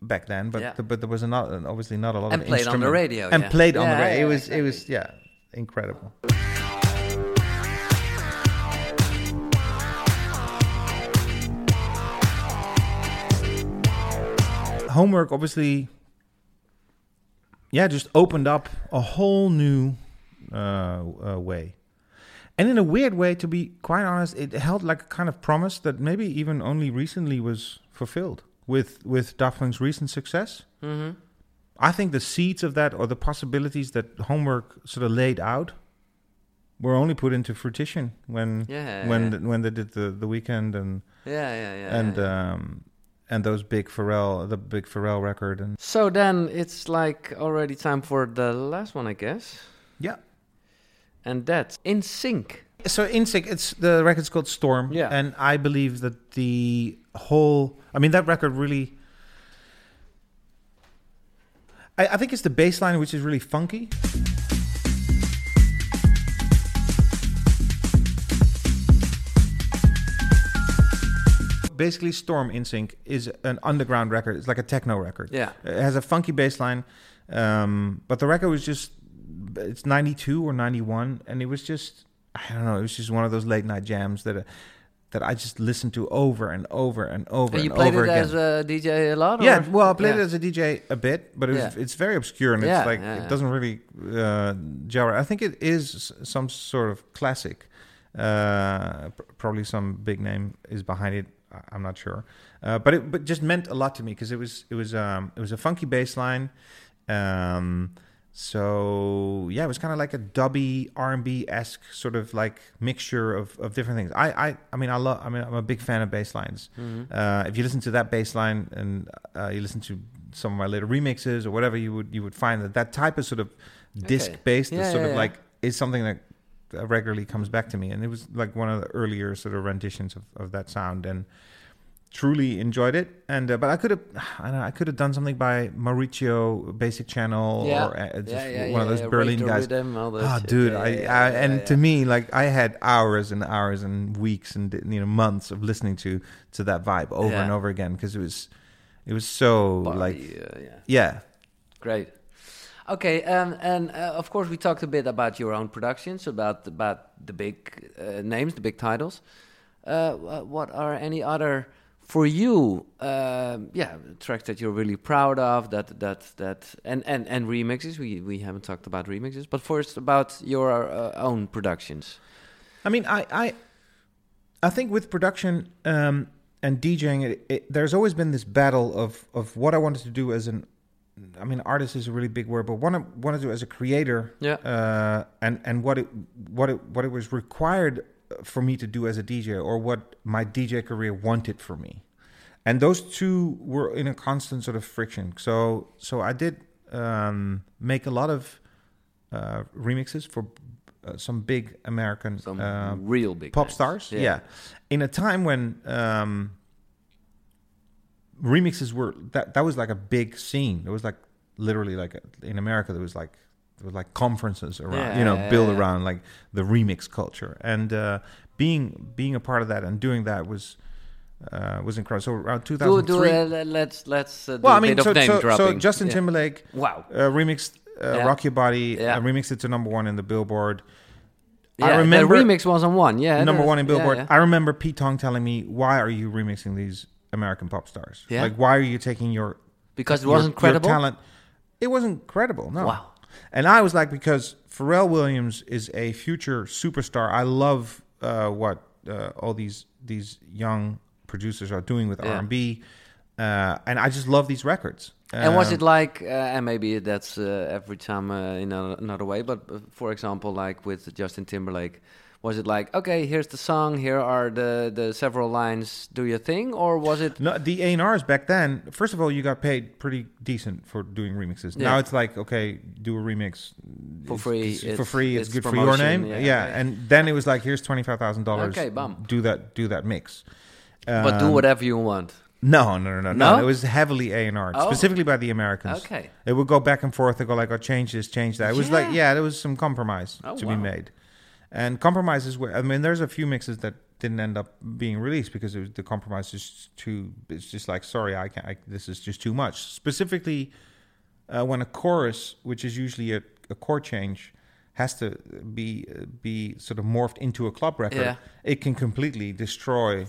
back then, but Yeah. but there was not obviously not a lot And of played on the radio, and played on the radio. it was it was yeah incredible. Homework obviously yeah, just opened up a whole new uh, uh, way. And in a weird way, to be quite honest, it held like a kind of promise that maybe even only recently was fulfilled with with Daft Punk's recent success. hmm I think the seeds of that or the possibilities that homework sort of laid out were only put into fruition when Yeah, when yeah. The, when they did the the Weeknd and Yeah, yeah, yeah. and yeah. um and those big Pharrell the big Pharrell record and so then it's like already time for the last one, I guess. yeah. And that's In Sync. So In Sync, it's the record's called Storm, Yeah. and I believe that the whole, I mean, that record really, I, I think it's the bass line which is really funky. Basically, Storm in Sync is an underground record. It's like a techno record. Yeah. It has a funky bass line, um, but the record was just it's 92 or 91 and it was just I don't know, it was just one of those late night jams that uh, that I just listened to over and over and over And you and played over it again. as a DJ a lot? yeah, or- well, I played Yeah. it as a DJ a bit, but it was, Yeah. it's very obscure and Yeah, it's like yeah, it doesn't really uh, gel. I think it is some sort of classic. Uh, pr- probably some big name is behind it. I'm not sure, uh, but it but just meant a lot to me because it was it was um it was a funky bass line. Um, so yeah, it was kind of like a dubby R and B esque sort of like mixture of, of different things. I, I I mean I love I mean I'm a big fan of bass lines. Uh, if you listen to that bass line and uh, you listen to some of my later remixes or whatever, you would you would find that that type of sort of disc based Yeah, sort yeah, of yeah. like is something that regularly comes back to me, and it was like one of the earlier sort of renditions of, of that sound and truly enjoyed it and uh, but i could have *sighs* i know i could have done something by maurizio basic channel Yeah. or uh, just Yeah, yeah, one of those berlin guys Rhythm, Ah, shit. dude, I, I and to me, like I had hours and hours and weeks and you know months of listening to to that vibe over and over again because it was it was so like uh, yeah. yeah Great. Okay, and uh, of course we talked a bit about your own productions, about about the big uh, names, the big titles. Uh, what are any other for you? Um, yeah, tracks that you're really proud of. That that that and and and remixes. We we haven't talked about remixes, but first about your uh, own productions. I mean, I, I, I think with production um, and DJing, it, it, there's always been this battle of of what I wanted to do as an. I mean, artist is a really big word, but what I wanted to do as a creator, Yeah. uh, and and what it what it what it was required for me to do as a DJ, or what my DJ career wanted for me, and those two were in a constant sort of friction. So so I did um, make a lot of uh, remixes for uh, some big American Some uh, real big pop stars. Yeah. in a time when um, remixes were that that was like a big scene. It was like literally like a, in America there was like there was like conferences around Yeah, you know yeah, built yeah. around like the remix culture and uh, being being a part of that and doing that was. Uh, was incredible. So around Do, 2003. do, uh, let's let's uh, well, I mean, so, so, so. Justin Yeah. Timberlake Wow. uh, remixed uh, Yeah. "Rock Your Body," Yeah. remixed it to number one in the Billboard. Yeah, remember- the remix was on one. Yeah, number one in yeah, Billboard. yeah. I remember Pete Tong telling me, "Why are you remixing these American pop stars? Yeah. Like, why are you taking your because it your- wasn't your credible. talent?" It wasn't credible. No. Wow. And I was like, because Pharrell Williams is a future superstar. I love uh, what uh, all these these young producers are doing with Yeah. R and B, uh, and I just love these records. And was Um, it like, uh, and maybe that's uh, every time uh, in another way, but for example, like with Justin Timberlake, was it like, okay, here's the song, here are the, the several lines, do your thing, or was it? No, the A and R's back then. First of all, you got paid pretty decent for doing remixes. Yeah. Now it's like, okay, do a remix For It's- free, it's for free. It's, it's good for your name. yeah, Yeah, yeah. and then it was like, here's twenty five thousand dollars. Okay, bum. Do that. Do that mix. but do Um, whatever you want. No, no, no, no, No? It was heavily A and R, Oh. specifically by the Americans. Okay. It would go back and forth. They go like, "Oh, change this, change that." It was like, Yeah. there was some compromise Oh, to be made, and compromises were. I mean, there's a few mixes that didn't end up being released because it was, the compromise is too. It's just like, sorry, I can't. I, this is just too much. Specifically, uh, when a chorus, which is usually a, a chord change, has to be be sort of morphed into a club record, Yeah. it can completely destroy.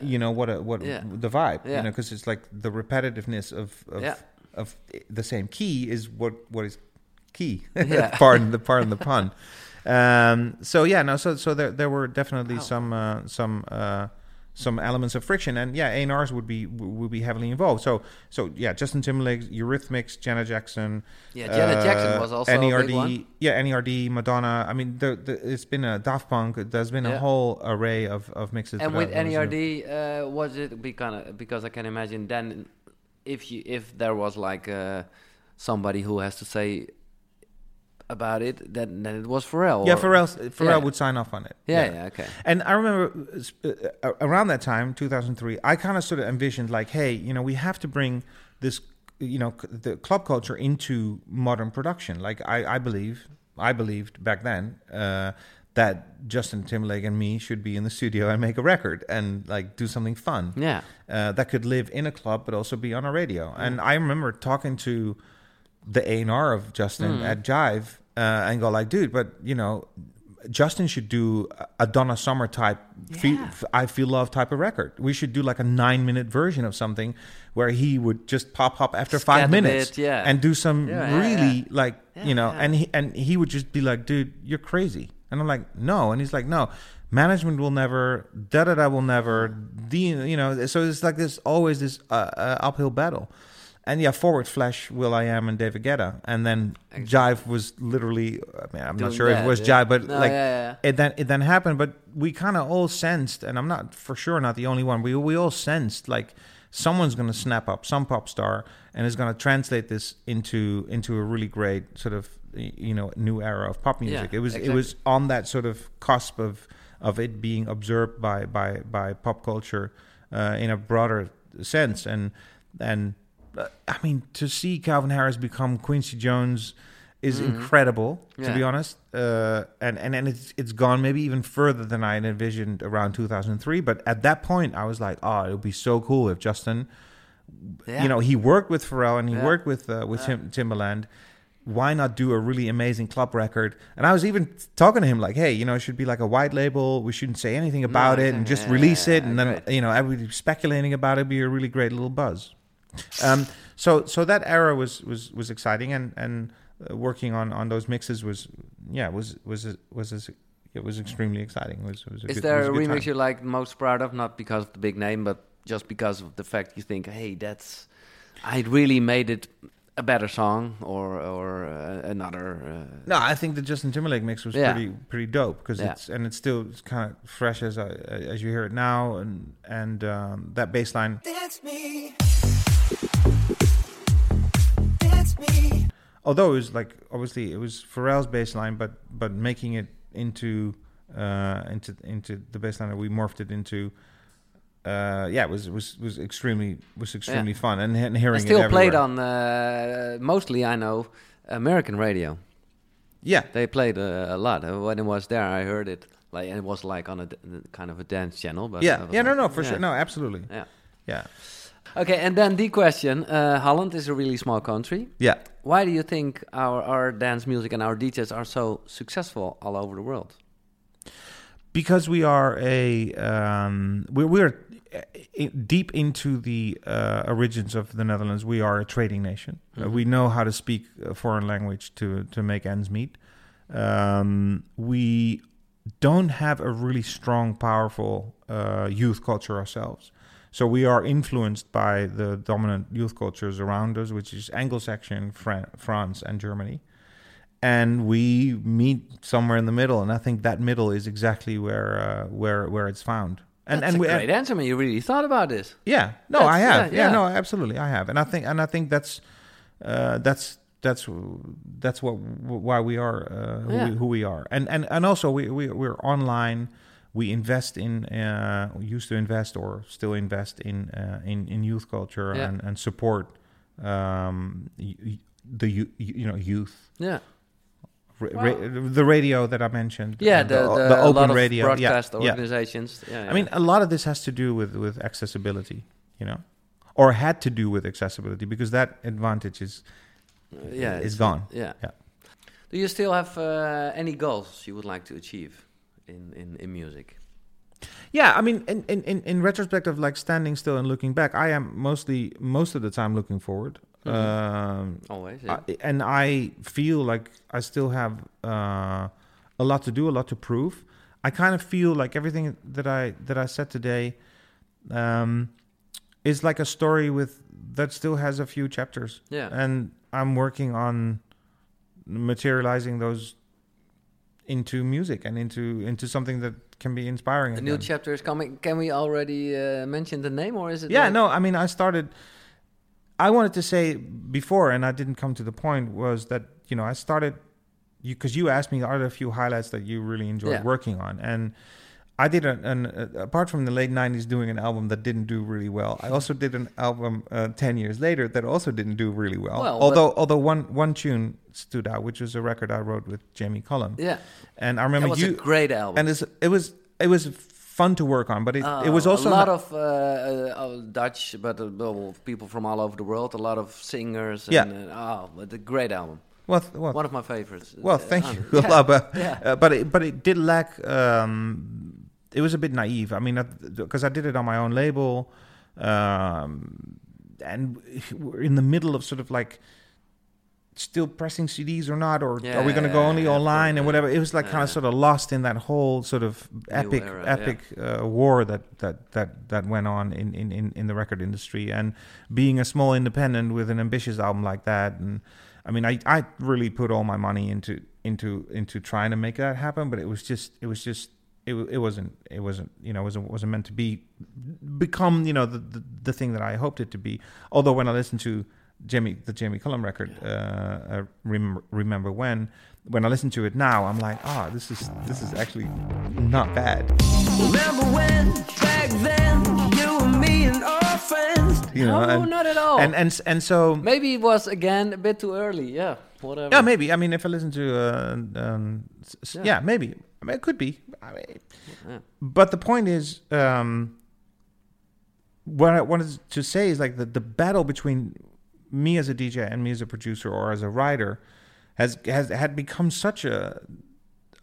You know what? A, what Yeah. the vibe? Yeah. You know, because it's like the repetitiveness of of, of the same key is what what is key. *laughs* Pardon the pardon the pun. *laughs* Um, so yeah, no. So so there there were definitely Wow. some uh, some uh, some elements of friction, and yeah, A and R's would be would be heavily involved. So so yeah, Justin Timberlake, Eurythmics, Janet Jackson. Yeah, Janet Jackson was also NERD. Yeah, NERD, Madonna. I mean, the, the, it's been a Daft Punk. There's been Yeah. a whole array of, of mixes. And with uh, NERD, uh, was it because because I can imagine then if you if there was like uh, somebody who has to say about it, then then it was Pharrell. Yeah, or- Pharrell, Pharrell Yeah. would sign off on it. Yeah, yeah, okay. And I remember uh, uh, around that time, 2003, I kind of sort of envisioned like, hey, you know, we have to bring this, you know, c- the club culture into modern production. Like I, I believe, I believed back then uh, that Justin Timberlake and me should be in the studio and make a record and like do something fun Yeah, uh, that could live in a club but also be on a radio. And I remember talking to the A and R of Justin Hmm. at Jive uh, and go like, dude, but you know, Justin should do a Donna Summer type, fe- Yeah. f- I feel love type of record. We should do like a nine minute version of something where he would just pop up after Scat five minutes bit, yeah. and do some Yeah, really like you know, and he and he would just be like, dude, you're crazy. And I'm like, no. And he's like, no, management will never, da da da will never, the, you know, so it's like this, always this uh, uh, uphill battle. And yeah, forward flash, will.i.am and David Guetta. And then Jive was literally, I mean, I'm Doing not sure if it was yeah. Jive, but No, like, yeah, it then it then happened. But we kind of all sensed, and I'm not for sure not the only one, we, we all sensed like, someone's going to snap up some pop star and is going to translate this into into a really great sort of you know new era of pop music. Yeah, it was exactly. it was on that sort of cusp of of it being observed by by by pop culture uh, in a broader sense and and I mean to see Calvin Harris become Quincy Jones is incredible to Mm-hmm. Yeah. be honest uh, and and and it's it's gone maybe even further than I had envisioned around 2003 but at that point I was like oh it would be so cool if Justin yeah. you know he worked with Pharrell and he Yeah. worked with uh, with Tim, Timbaland. Why not do a really amazing club record? And I was even talking to him like, hey, you know, it should be like a white label. We shouldn't say anything about it and just release it. And then great. you know, everybody speculating about it. would Be a really great little buzz. Um, so so that era was was was exciting and and uh, working on on those mixes was yeah was was was as it was extremely exciting. It was, it was a Is good, there it a was good remix time. you're like most proud of? Not because of the big name, but just because of the fact you think, hey, that's I really made it a better song or or uh, another. Uh, No, I think the Justin Timberlake mix was Yeah. pretty pretty dope because Yeah. it's and it's still kind of fresh as I, as you hear it now, and and um, that bass line. That's me. That's me. Although it was like obviously it was Pharrell's bass line, but but making it into uh, into into the bass line that we morphed it into. Uh, yeah, it was was was extremely was extremely fun and, and hearing I still it played everywhere. on uh, mostly I know American radio. Yeah, They played uh, a lot. Uh, When it was there, I heard it. Like it was like on a kind of a dance channel. But I yeah, was yeah. No, no, for yeah. sure. No, absolutely. Yeah. Yeah, Okay, and then the question: uh, Holland is a really small country. yeah. Why do you think our our dance music and our DJs are so successful all over the world? because we are a um, we we're deep into the uh, origins of the Netherlands. We are a trading nation. Uh, we know how to speak a foreign language to to make ends meet. Um, we don't have a really strong, powerful uh, youth culture ourselves. So we are influenced by the dominant youth cultures around us, which is Anglo-Saxon, Fran- France, and Germany and we meet somewhere in the middle and i think that middle is exactly where uh, where where it's found and That's and a we great answer, man. You really thought about this. yeah no That's- i have yeah, yeah, yeah. no absolutely i have and i think and i think that's uh, that's that's that's what why we are uh, who, Yeah. we, who we are and and and also we, we we're online we invest in uh, used to invest or still invest in uh, in in youth culture Yeah. and and support um the you you know youth Yeah, Ra- ra- the radio that I mentioned. yeah. The, the, the a open lot of radio. Yeah, broadcast yeah. organizations. Yeah, I mean, a lot of this has to do with with accessibility, you know, or had to do with accessibility because that advantage is yeah, yeah, is gone. Yeah. Yeah. Do you still have uh, any goals you would like to achieve in in, in music? Yeah, I mean, in, in, in, retrospect of like standing still and looking back, I am mostly most of the time looking forward. Mhm. Um, Always. Yeah. I, and I feel like I still have uh, a lot to do, a lot to prove. I kind of feel like everything that I that I said today um, is like a story with that still has a few chapters, yeah. and I'm working on materializing those into music and into into something that can be inspiring. A new again. chapter is coming. Can we already uh, mention the name, or is it? Yeah, like- no, I mean, I started. I wanted to say before, and I didn't come to the point, was that you know I started you because you asked me are there a few highlights that you really enjoyed Yeah. working on, and I did an, an uh, apart from the late '90s doing an album that didn't do really well. I also did an album uh, ten years later that also didn't do really well. Well, although although one one tune stood out, which was a record I wrote with Jamie Cullum, Yeah. and I That remember was you a great album. and it's, it was it was fun to work on, but it, it was Uh, also a lot of uh, uh, Dutch, but uh, people from all over the world. A lot of singers. Yeah. And, uh, oh, but a great album. well, well, One of my favorites. Well, thank you, Yeah. Laba. Yeah. But it, but it did lack. Um, it was a bit naive. I mean, because I did it on my own label, um, and we're in the middle of sort of like still pressing CDs or not, or are we going to go only yeah, online and whatever. It was like kind of sort of lost in that whole sort of epic era, yeah. epic uh, war that that that that went on in, in in in the record industry, and being a small independent with an ambitious album like that, and I mean, I, I really put all my money into into into trying to make that happen, but it was just it was just it, it wasn't it wasn't you know it wasn't wasn't meant to be become you know the, the the thing that I hoped it to be. Although when I listened to Jamie the Jamie Cullum record, uh, uh, remember, remember when when I listen to it now, I'm like, ah, this is this is actually not bad. Remember when, back then, you and me and our friends. You know, no, and, not at all. and and and so Maybe it was again a bit too early. Yeah, whatever. Yeah, maybe. I mean, if I listen to, uh, um, s- s- Yeah. yeah. maybe. I mean, it could be. I mean, Yeah. But the point is, um, what I wanted to say is like the, the battle between me as a DJ and me as a producer or as a writer has has had become such a.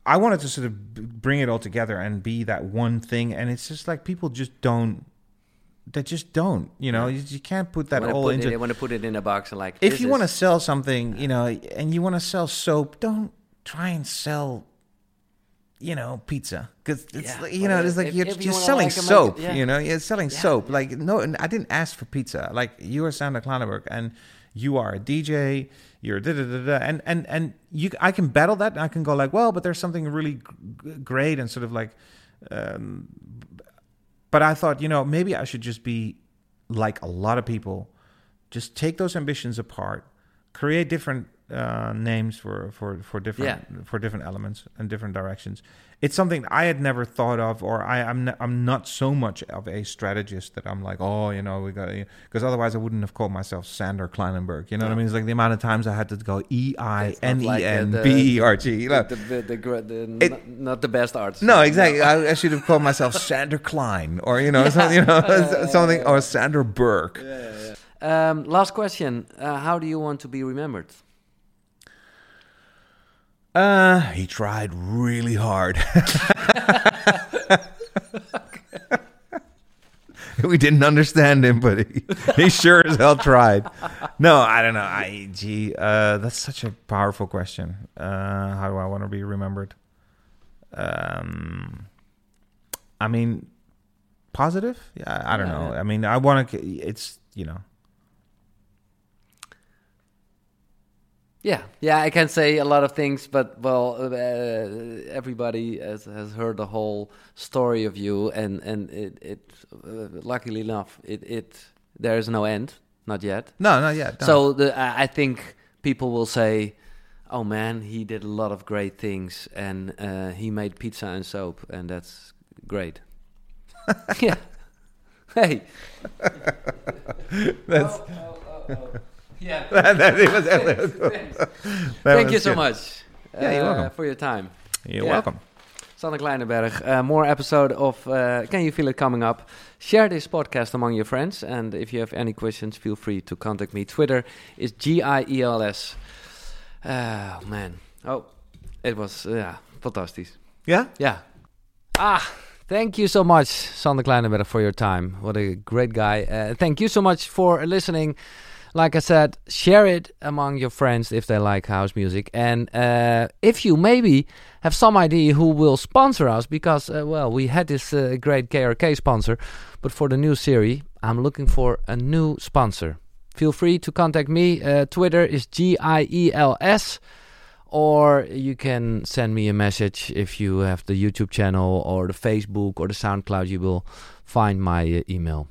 I wanted to sort of bring it all together and be that one thing, and it's just like people just don't. They just don't. You know, you, you can't put that all put into. It, want to put it in a box and like. if you is- want to sell something, you know, and you want to sell soap, don't try and sell you know, pizza because it's Yeah, you know, it's like if- you're, if you you're selling like soap. market- yeah. You know, you're selling Yeah, soap. Like no, I didn't ask for pizza. Like you are Sander Kleinenberg, and you are a DJ. You're da da da da, and and and you. I can battle that. and I can go like, well, but there's something really g- great and sort of like. Um, but I thought, you know, maybe I should just be like a lot of people, just take those ambitions apart, create different uh, names for for for different for different elements and different directions. It's something I had never thought of, or I, I'm n- I'm not so much of a strategist that I'm like, oh, you know, we got because otherwise I wouldn't have called myself Sander Kleinenberg. You know what I mean? It's like the amount of times I had to go E I N E N B E R G. not, not the best arts. No, exactly. I, I should have called myself Sander Klein, or you know, *laughs* something, you know, *laughs* something, or Sander Burke. Um, last question: uh, How do you want to be remembered? Uh, he tried really hard. *laughs* we didn't understand him, but he, he sure as hell tried. No, I don't know. I gee, uh, that's such a powerful question. Uh, how do I want to be remembered? Um, I mean, positive. Yeah, I don't Yeah, know. I mean, I want to. It's you know. Yeah, yeah, I can say a lot of things, but well, uh, everybody has, has heard the whole story of you, and and it, it uh, luckily enough, it it there is no end, not yet. No, not yet. no. So the I I think people will say, "Oh man, he did a lot of great things, and uh, he made pizza and soap, and that's great." *laughs* *laughs* yeah. Hey. that's. Yeah. that it was, *laughs* that was cool. That Thank you so good. much. Yeah, you're uh, welcome. for your time. You're Yeah. welcome. Sander Kleinenberg, uh, more episode of uh, Can You Feel It coming up. Share this podcast among your friends, and if you have any questions, feel free to contact me. Twitter is G I E L S. Oh man, oh, it was uh, yeah, fantastic. Yeah. Yeah. Ah, thank you so much, Sander Kleinenberg, for your time. What a great guy. Uh, thank you so much for listening. Like I said, share it among your friends if they like house music. And uh, if you maybe have some idea who will sponsor us, because, uh, well, we had this uh, great KRK sponsor, but for the new series, I'm looking for a new sponsor. Feel free to contact me. Uh, Twitter is G I E L S or you can send me a message if you have the YouTube channel or the Facebook or the SoundCloud. You will find my uh, email.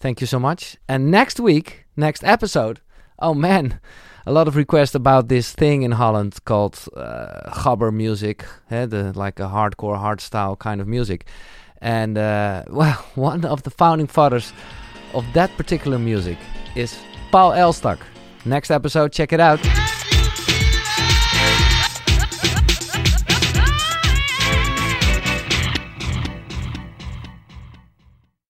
Thank you so much. And next week, next episode, oh man, a lot of requests about this thing in Holland called uh, gabber music, eh, the, like a hardcore, hardstyle kind of music. And uh, *laughs* well, one of the founding fathers of that particular music is Paul Elstak. Next episode, check it out.